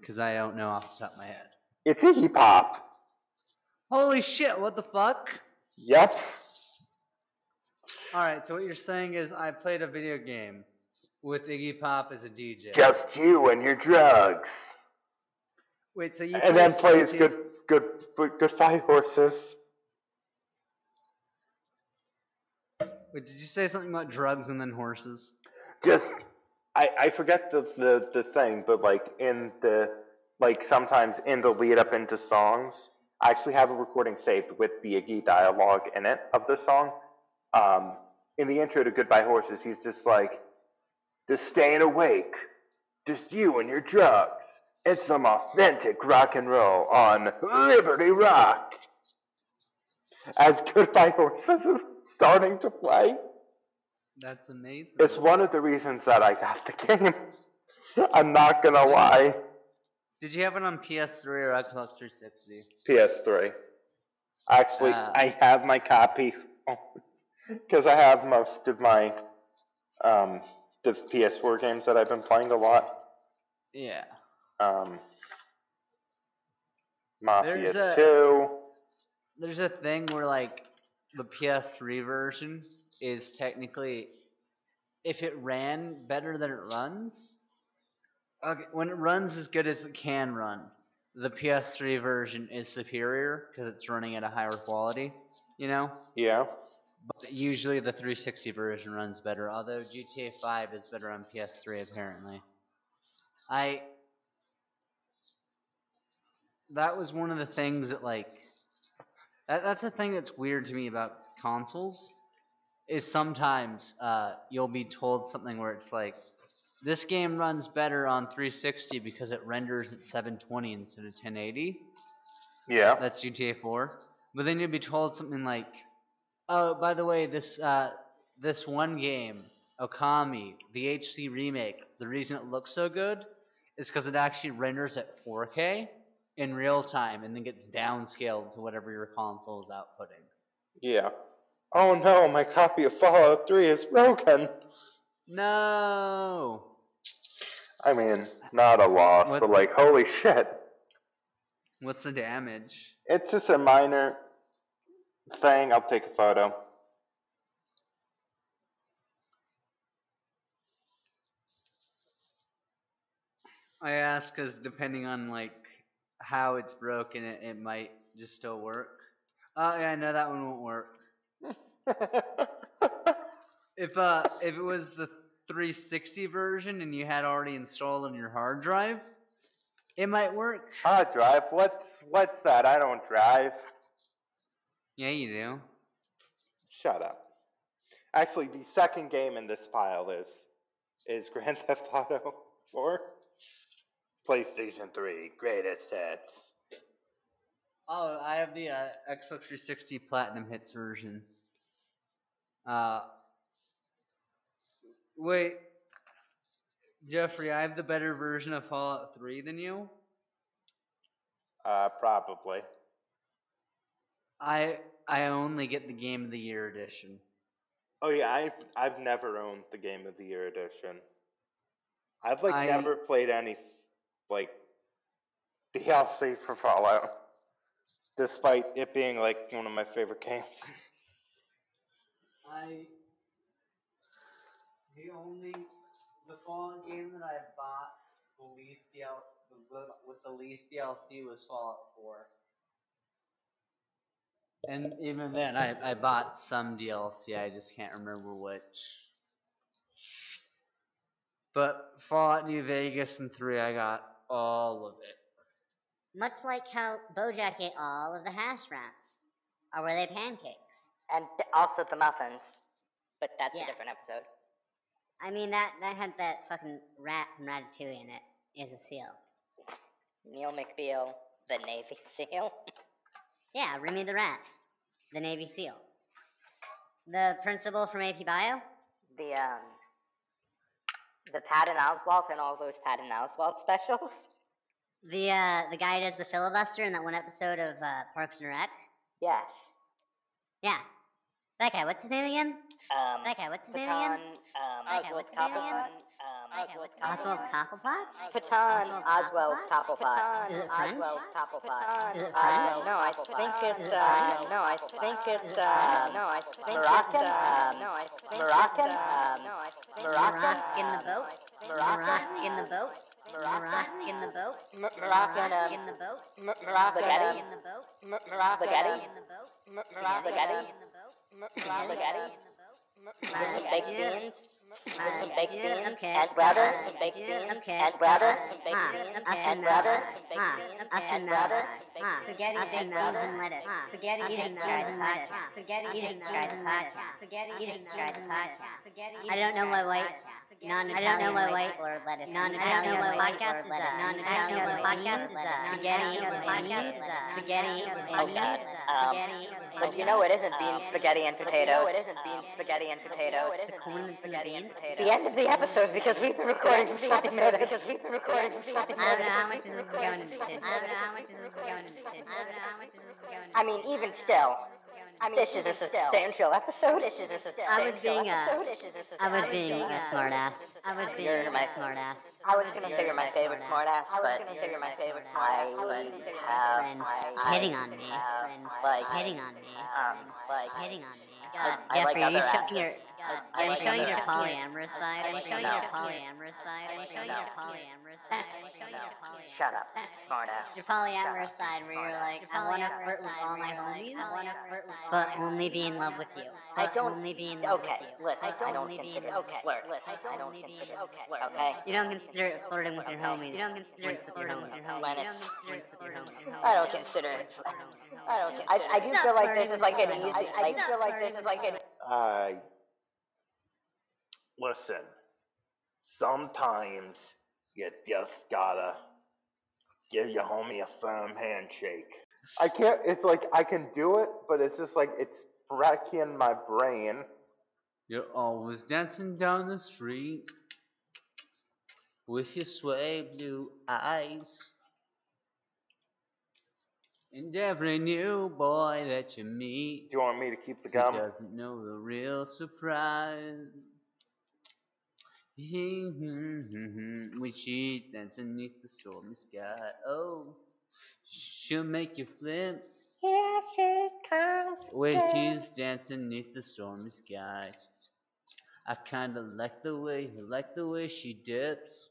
Because I don't know off the top of my head. It's Iggy Pop. Holy shit! What the fuck? Yep. All right. So what you're saying is I played a video game with Iggy Pop as a DJ. Just you and your drugs. Wait. So you and then plays good, good, good, goodbye horses. Wait, did you say something about drugs and then horses? Just, I, I forget the, the, the thing, but like in the, like sometimes in the lead up into songs, I actually have a recording saved with the Iggy dialogue in it of the song. Um, in the intro to Goodbye Horses, he's just like, just staying awake, just you and your drugs. It's some authentic rock and roll on Liberty Rock. As Goodbye Horses is starting to play. That's amazing. It's one of the reasons that I got the game. I'm not gonna lie. Did you have it on PS3 or Xbox 360? PS3. Actually, Ah. I have my copy because I have most of my um, the PS4 games that I've been playing a lot. Yeah. Um, Mafia There's a- 2. There's a thing where like the PS3 version is technically if it ran better than it runs. Okay, when it runs as good as it can run, the PS3 version is superior because it's running at a higher quality. You know. Yeah. But usually the 360 version runs better, although GTA 5 is better on PS3 apparently. I that was one of the things that like that, that's the thing that's weird to me about consoles is sometimes uh, you'll be told something where it's like this game runs better on 360 because it renders at 720 instead of 1080 Yeah. that's GTA 4. But then you'd be told something like, "Oh, by the way, this uh, this one game, Okami, the HD remake, the reason it looks so good is because it actually renders at 4K in real time and then gets downscaled to whatever your console is outputting." Yeah. Oh no, my copy of Fallout 3 is broken. No. I mean, not a loss, What- but like, holy shit. What's the damage? It's just a minor thing. I'll take a photo. I ask because depending on like how it's broken, it, it might just still work. Oh yeah, I know that one won't work. If uh if it was the 360 version and you had already installed on your hard drive, it might work. Hard drive? What's what's that? I don't drive. Yeah, you do. Shut up. Actually, the second game in this pile is is Grand Theft Auto 4. PlayStation 3, greatest hits. Oh, I have the uh, Xbox 360 Platinum Hits version. Uh, wait, Jeffrey, I have the better version of Fallout 3 than you. Uh, probably. I I only get the Game of the Year edition. Oh yeah, I've I've never owned the Game of the Year edition. I've like I- never played any like DLC for Fallout, despite it being like one of my favorite games. I the only the Fallout game that I bought the least DL with the least DLC was Fallout 4. And even then, I, I bought some DLC. I just can't remember which. But Fallout New Vegas and 3, I got all of it. Much like how Bojack ate all of the hash browns. Or were they pancakes? And also the muffins. But that's Yeah. a different episode. I mean, that, that had that fucking rat from Ratatouille in it. Is a seal. Neil McBeal, the Navy SEAL. Yeah, Remy the rat. The Navy SEAL. The principal from AP Bio? The, um. The Patton Oswalt and all those Patton Oswalt specials. The uh, the guy who does the filibuster in that one episode of uh, Parks and Rec? Yes. Yeah. That guy, what's his name again? Um. That guy, what's his name Patton, again? um, That guy, Oswald what's his name again? Cobblepot. Um, That guy, Oswald what's his name Cobblepot. again? Cobblepot? Patton Oswald Oswald Cobblepot? Topplepot. Is it French? Oswald Topplepot. Is it Uh, French? no, I think Is it's it uh, French? no, I think it's Is it uh, French? no, I think Moroccan. Um, no, I think Moroccan. Um, no, I think Moroccan. Morocco in the boat? Moroccan. Morocco in the boat? Moroccan. Morocco in the boat? M- Moroccan. Morocco Um, in the boat? M- Moroccan. Morocco Um, in the boat? M- Moroccan. Spaghetti Um, in the boat? M- Spaghetti Moroccan. in the boat? M- Spaghetti Spaghetti. in the some baked beans. With some baked beans. Okay, And so brothers, some baked beans. Okay, And so brothers, some baked beans. Us And and brothers, us. some baked Huh. beans. And and brothers, us. some Huh. baked Spaghetti beans. eating And beans brothers. and lettuce. Spaghetti Us eating and and lettuce. Spaghetti Us eating and and lettuce. Spaghetti Us eating and and lettuce. I don't know why white non-Italian I don't know why white or lettuce. Non-Italian podcast is a non-Italian podcast is a spaghetti with beans. Spaghetti with Oh, beans. God. Um, Spaghetti with But you know it isn't beans, spaghetti, and potatoes. it isn't beans, spaghetti, and potatoes. The corn that's in the beans. The end of the episode because we've been recording for 40 minutes. Because we've been recording for 40 minutes. I don't know how much of this is going into tidbits. I don't know how much of this is going into tidbits. I don't know how much of this is going into I mean, even still, I mean, this is a substantial episode. This is a substantial I was being a, episode. A I was being a smartass. I was being You're my- a smartass. I was gonna say you're my favorite smartass, I was but you're my favorite smartass. would My have friends hitting on me. Friends like hitting on me. like Hitting on me. God, Jeffrey, are you other showing your actors. are I you showing your polyamorous side? Are you showing your polyamorous side? Are you showing your polyamorous side? Are you showing your polyamorous Shut up, smartass. Your polyamorous side where you're like, I want to flirt with all my homies, but only be in love with you. I don't- only be in love Okay, with you. listen, I don't only be in consider it with flirt. Listen, I don't be in consider it flirt, okay? You don't consider it flirting with your homies. You don't consider it Flirts with your flirting with your homies. homies. You don't consider it flirting with your homies. I don't consider it. I don't. I, I do feel like this is like an easy. I, I do feel like this is like an. I listen. Sometimes you just gotta give your homie a firm handshake. I can't. It's like I can do it, but it's just like it's wrecking my brain. You're always dancing down the street with your sway blue eyes. And every new boy that you meet Do you want me to keep the he gum? doesn't know the real surprise. Mm-hmm. When she's dancing beneath the stormy sky, oh, she'll make you flip. Here she comes. When she's dancing beneath the stormy sky. I kinda like the way, like the way she dips.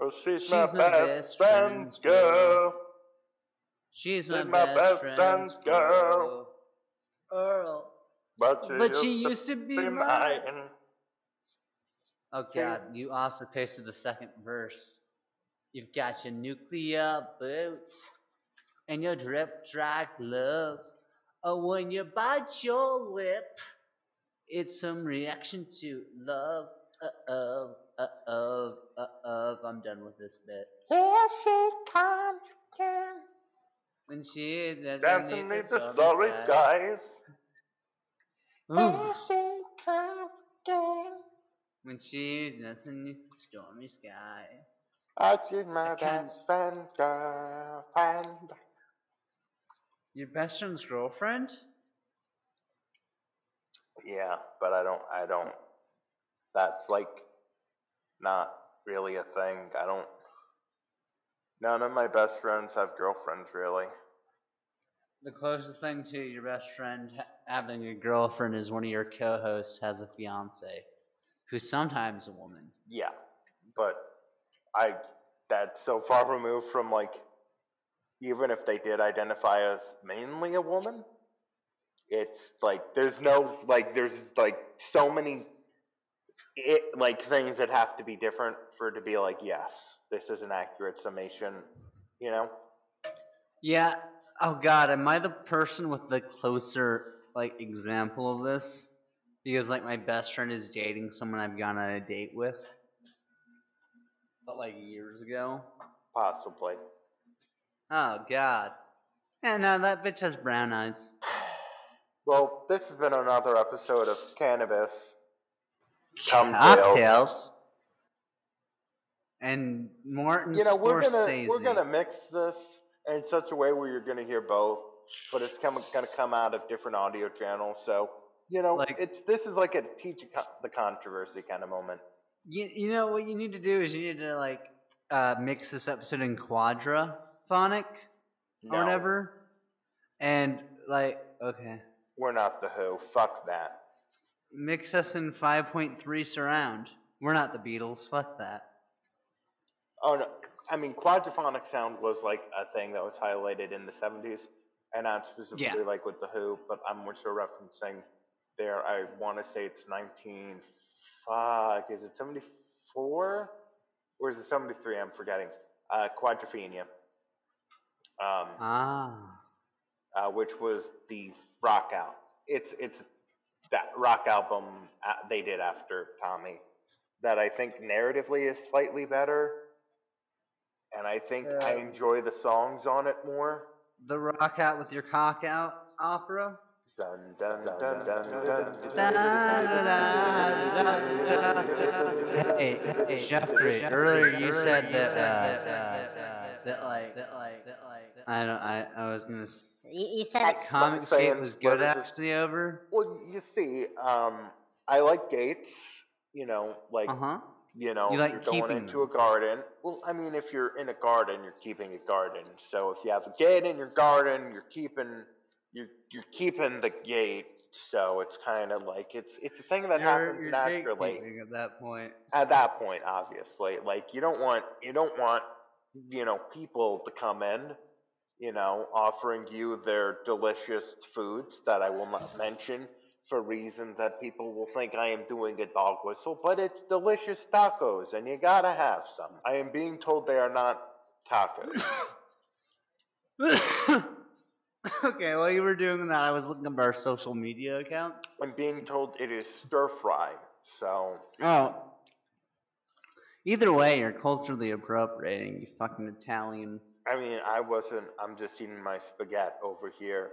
Oh, she's, She's my, my best, best friend's friend's girl. She's She's my, my best, best friend's friend's girl. girl. Earl. But she, But she used, used to be to be mine. mine. Oh god, you also pasted the second verse. You've got your nuclear boots and your drip dry gloves. Oh, when you bite your lip, it's some reaction to love. Uh oh, uh oh, uh oh. I'm done with this bit. Here she comes again. When she is Dancing beneath the starry skies. Ooh. she comes again. When she's beneath the stormy sky. I she's my I best friend's girlfriend. Your best friend's girlfriend? Yeah, but I don't. I don't. That's like not really a thing. I don't. None of my best friends have girlfriends, really. The closest thing to your best friend having a girlfriend is one of your co-hosts has a fiance, who's sometimes a woman. Yeah, but I. That's so far removed from like even if they did identify as mainly a woman, it's like there's no like there's like so many it like things that have to be different for it to be like yes, this is an accurate summation, you know? Yeah. Oh God, am I the person with the closer like example of this? Because like my best friend is dating someone I've gone on a date with, but like years ago. Possibly. Oh God. Yeah, no, that bitch has brown eyes. Well, this has been another episode of Cannabis. Cocktails. And Martin You know, we're gonna we're gonna mix this in such a way where you're gonna hear both, but it's come, gonna come out of different audio channels. So you know, Like- it's this is like a teach the controversy kind of moment. You, you know what you need to do is you need to like uh, mix this episode in quadraphonic No, or whatever, and like okay, we're not the Who. Fuck that. mix us in five point three surround. We're not the Beatles. Fuck that. Oh no, I mean quadraphonic sound was like a thing that was highlighted in the '70s, and not specifically Yeah. like with the Who, but I'm more so referencing there. I want to say it's 19. Fuck, is it 74 or is it 73? I'm forgetting. Uh, Quadrophenia, um, Ah, uh, which was the rock out. It's it's that rock album uh, they did after Tommy that I think narratively is slightly better, and I think I Uh, enjoy the songs on it more. the rock out with your cock out opera. Hey, hey, Jeffrey. Earlier you said that uh, that like that like I don't I I was gonna. s- You, you said that Comic saying Escape was good what is this? actually over. Well, you see, um, I like gates. You know, like Uh huh. you know, You if like you're going into them. a garden. Well, I mean, if you're in a garden, you're keeping a garden. So if you have a gate in your garden, you're keeping you're you're keeping the gate. So it's kind of like it's it's a thing that You're, happens you're naturally. at that point. At that point, obviously, like you don't want you don't want you know people to come in, you know, offering you their delicious foods that I will not mention for reasons that people will think I am doing a dog whistle, but it's delicious tacos and you gotta have some. I am being told they are not tacos. okay, while you were doing that, I was looking up our social media accounts. I'm being told it is stir fry. So Oh. Either way, you're culturally appropriating, you fucking Italian. I mean I wasn't I'm just eating my spaghetti over here.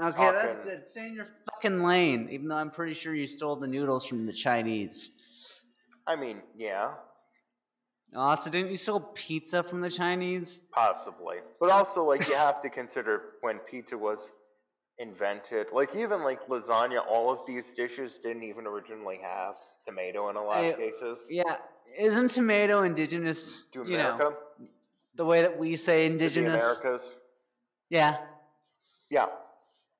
Okay, that's good. Stay in your fucking lane, even though I'm pretty sure you stole the noodles from the Chinese. I mean, yeah, Also, didn't you steal pizza from the Chinese? Possibly. But also, like, you have to consider when pizza was invented. Like, even like lasagna, all of these dishes didn't even originally have tomato in a lot of cases. Yeah, isn't tomato indigenous? To you America, know, the way that we say indigenous. Americas. Yeah. Yeah.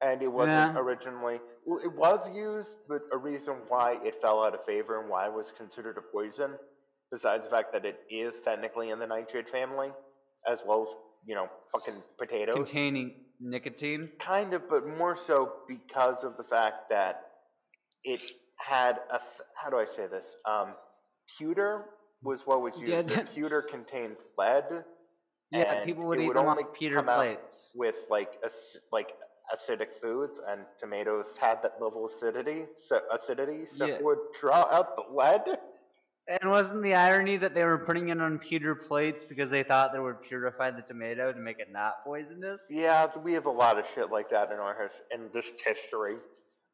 And it wasn't Yeah. originally. Well, it was used, but a reason why it fell out of favor and why it was considered a poison, besides the fact that it is technically in the nightshade family, as well as, you know, fucking potatoes. Containing nicotine. Kind of, but more so because of the fact that it had a. th- How do I say this? Um, pewter was what was used. Yeah, The pewter contained lead. Yeah, and people would eat would them off pewter plates. with like ac- like acidic foods, and tomatoes had that level of acidity. So acidity, so Yeah. it would draw out the lead. And wasn't the irony that they were putting it on pewter plates because they thought they would purify the tomato to make it not poisonous? Yeah, we have a lot of shit like that in our his- in this history.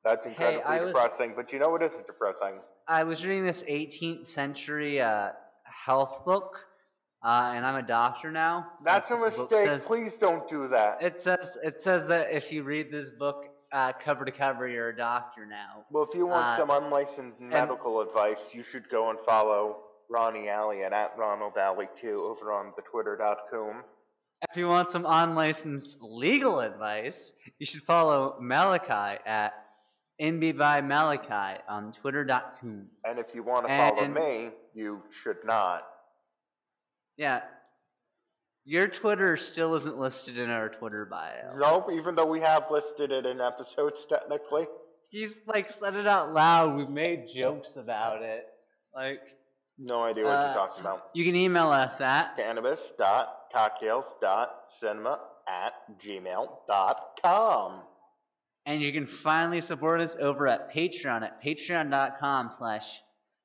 That's incredibly was- depressing. But you know what isn't depressing? I was reading this 18th century uh, health book, uh, and I'm a doctor now. That's a what the book mistake. says. Please don't do that. It says it says that if you read this book uh, cover to cover, you're a doctor now. Well, if you want Uh, some unlicensed medical advice, you should go and follow Ronnie Alley and at Ronald Alley too over on the Twitter.com. If you want some unlicensed legal advice, you should follow Malachi at NB by Malachi on Twitter.com. And if you want to follow And- me, you should not. Yeah. Your Twitter still isn't listed in our Twitter bio. Nope, even though we have listed it in episodes technically. You like said it out loud. We've made jokes about it. Like No idea what Uh, you're talking about. you can email us at Cannabis.cocktails.cinema at gmail.com. and you can finally support us over at Patreon at patreon.com slash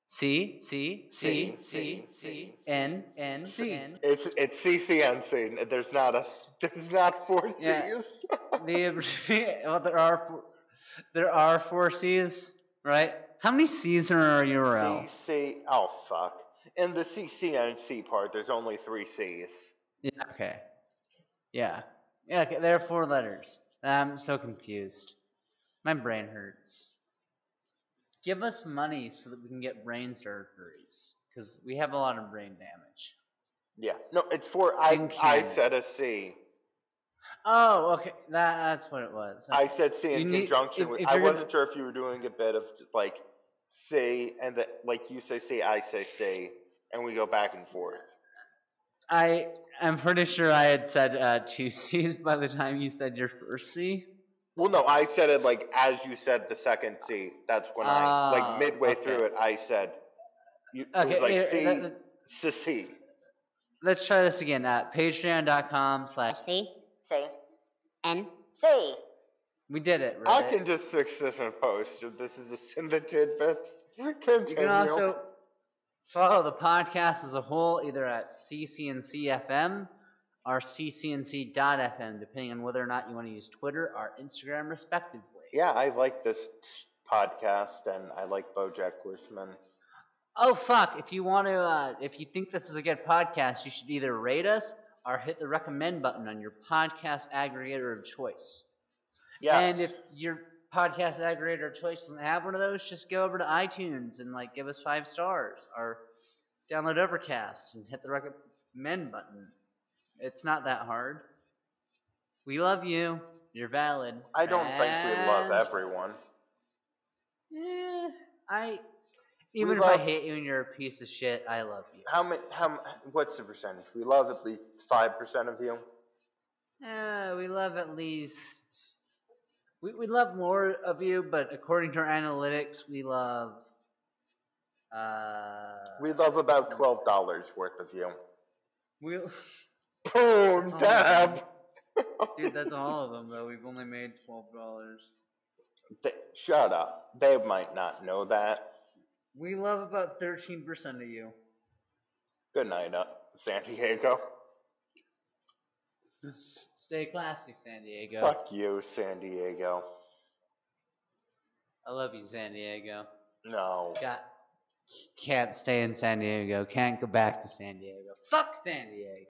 C C C C C N N N It's it's CCNC. There's not a there's not four C's. Yeah. the well there are four, there are four C's, right? How many C's are in our URL? CC. Oh fuck. In the CCNC part, there's only three C's. Yeah, okay. Yeah. Yeah, okay, there are four letters. I'm so confused. My brain hurts. Give us money so that we can get brain surgeries. Because we have a lot of brain damage. Yeah. No, it's for I. I said a C. Oh, okay. That that's what it was. I said C in You conjunction with. if I you're gonna- wasn't sure if you were doing a bit of like C and that like you say C, I say C, and we go back and forth. I I'm pretty sure I had said uh, two C's by the time you said your first C. Well, no, I said it like as you said the second C. That's when I Ah, like midway okay. through it. I said you, it Okay, was like here, C, let- let- C, C. let's try this again at patreon.com slash C C. N C. we did it Right? I can just fix this in post. If this is just in the tidbits. Continue. You can also follow the podcast as a whole either at CCNCFM or CCNC.FM, depending on whether or not you want to use Twitter or Instagram, respectively. Yeah, I like this podcast, and I like BoJack Horseman. Oh fuck! If you want to, uh, if you think this is a good podcast, you should either rate us or hit the recommend button on your podcast aggregator of choice. Yeah. And if your podcast aggregator of choice doesn't have one of those, just go over to iTunes and like give us five stars or download Overcast and hit the recommend button. It's not that hard. We love you. You're valid. I don't think we love everyone. Eh, I even if I hate you and you're a piece of shit, I love you. How many? How? What's the percentage? We love at least five percent of you. Uh, we love at least. We, we love more of you, but according to our analytics, we love. Uh, We love about twelve dollars worth of you. we, Boom, dab. dude, that's all of them though. We've only made twelve dollars. They- shut up. They might not know that. We love about thirteen percent of you. Good night, uh, San Diego. Stay classy, San Diego. Fuck you, San Diego. I love you, San Diego. No. Got can't stay in San Diego. Can't go back to San Diego. Fuck San Diego.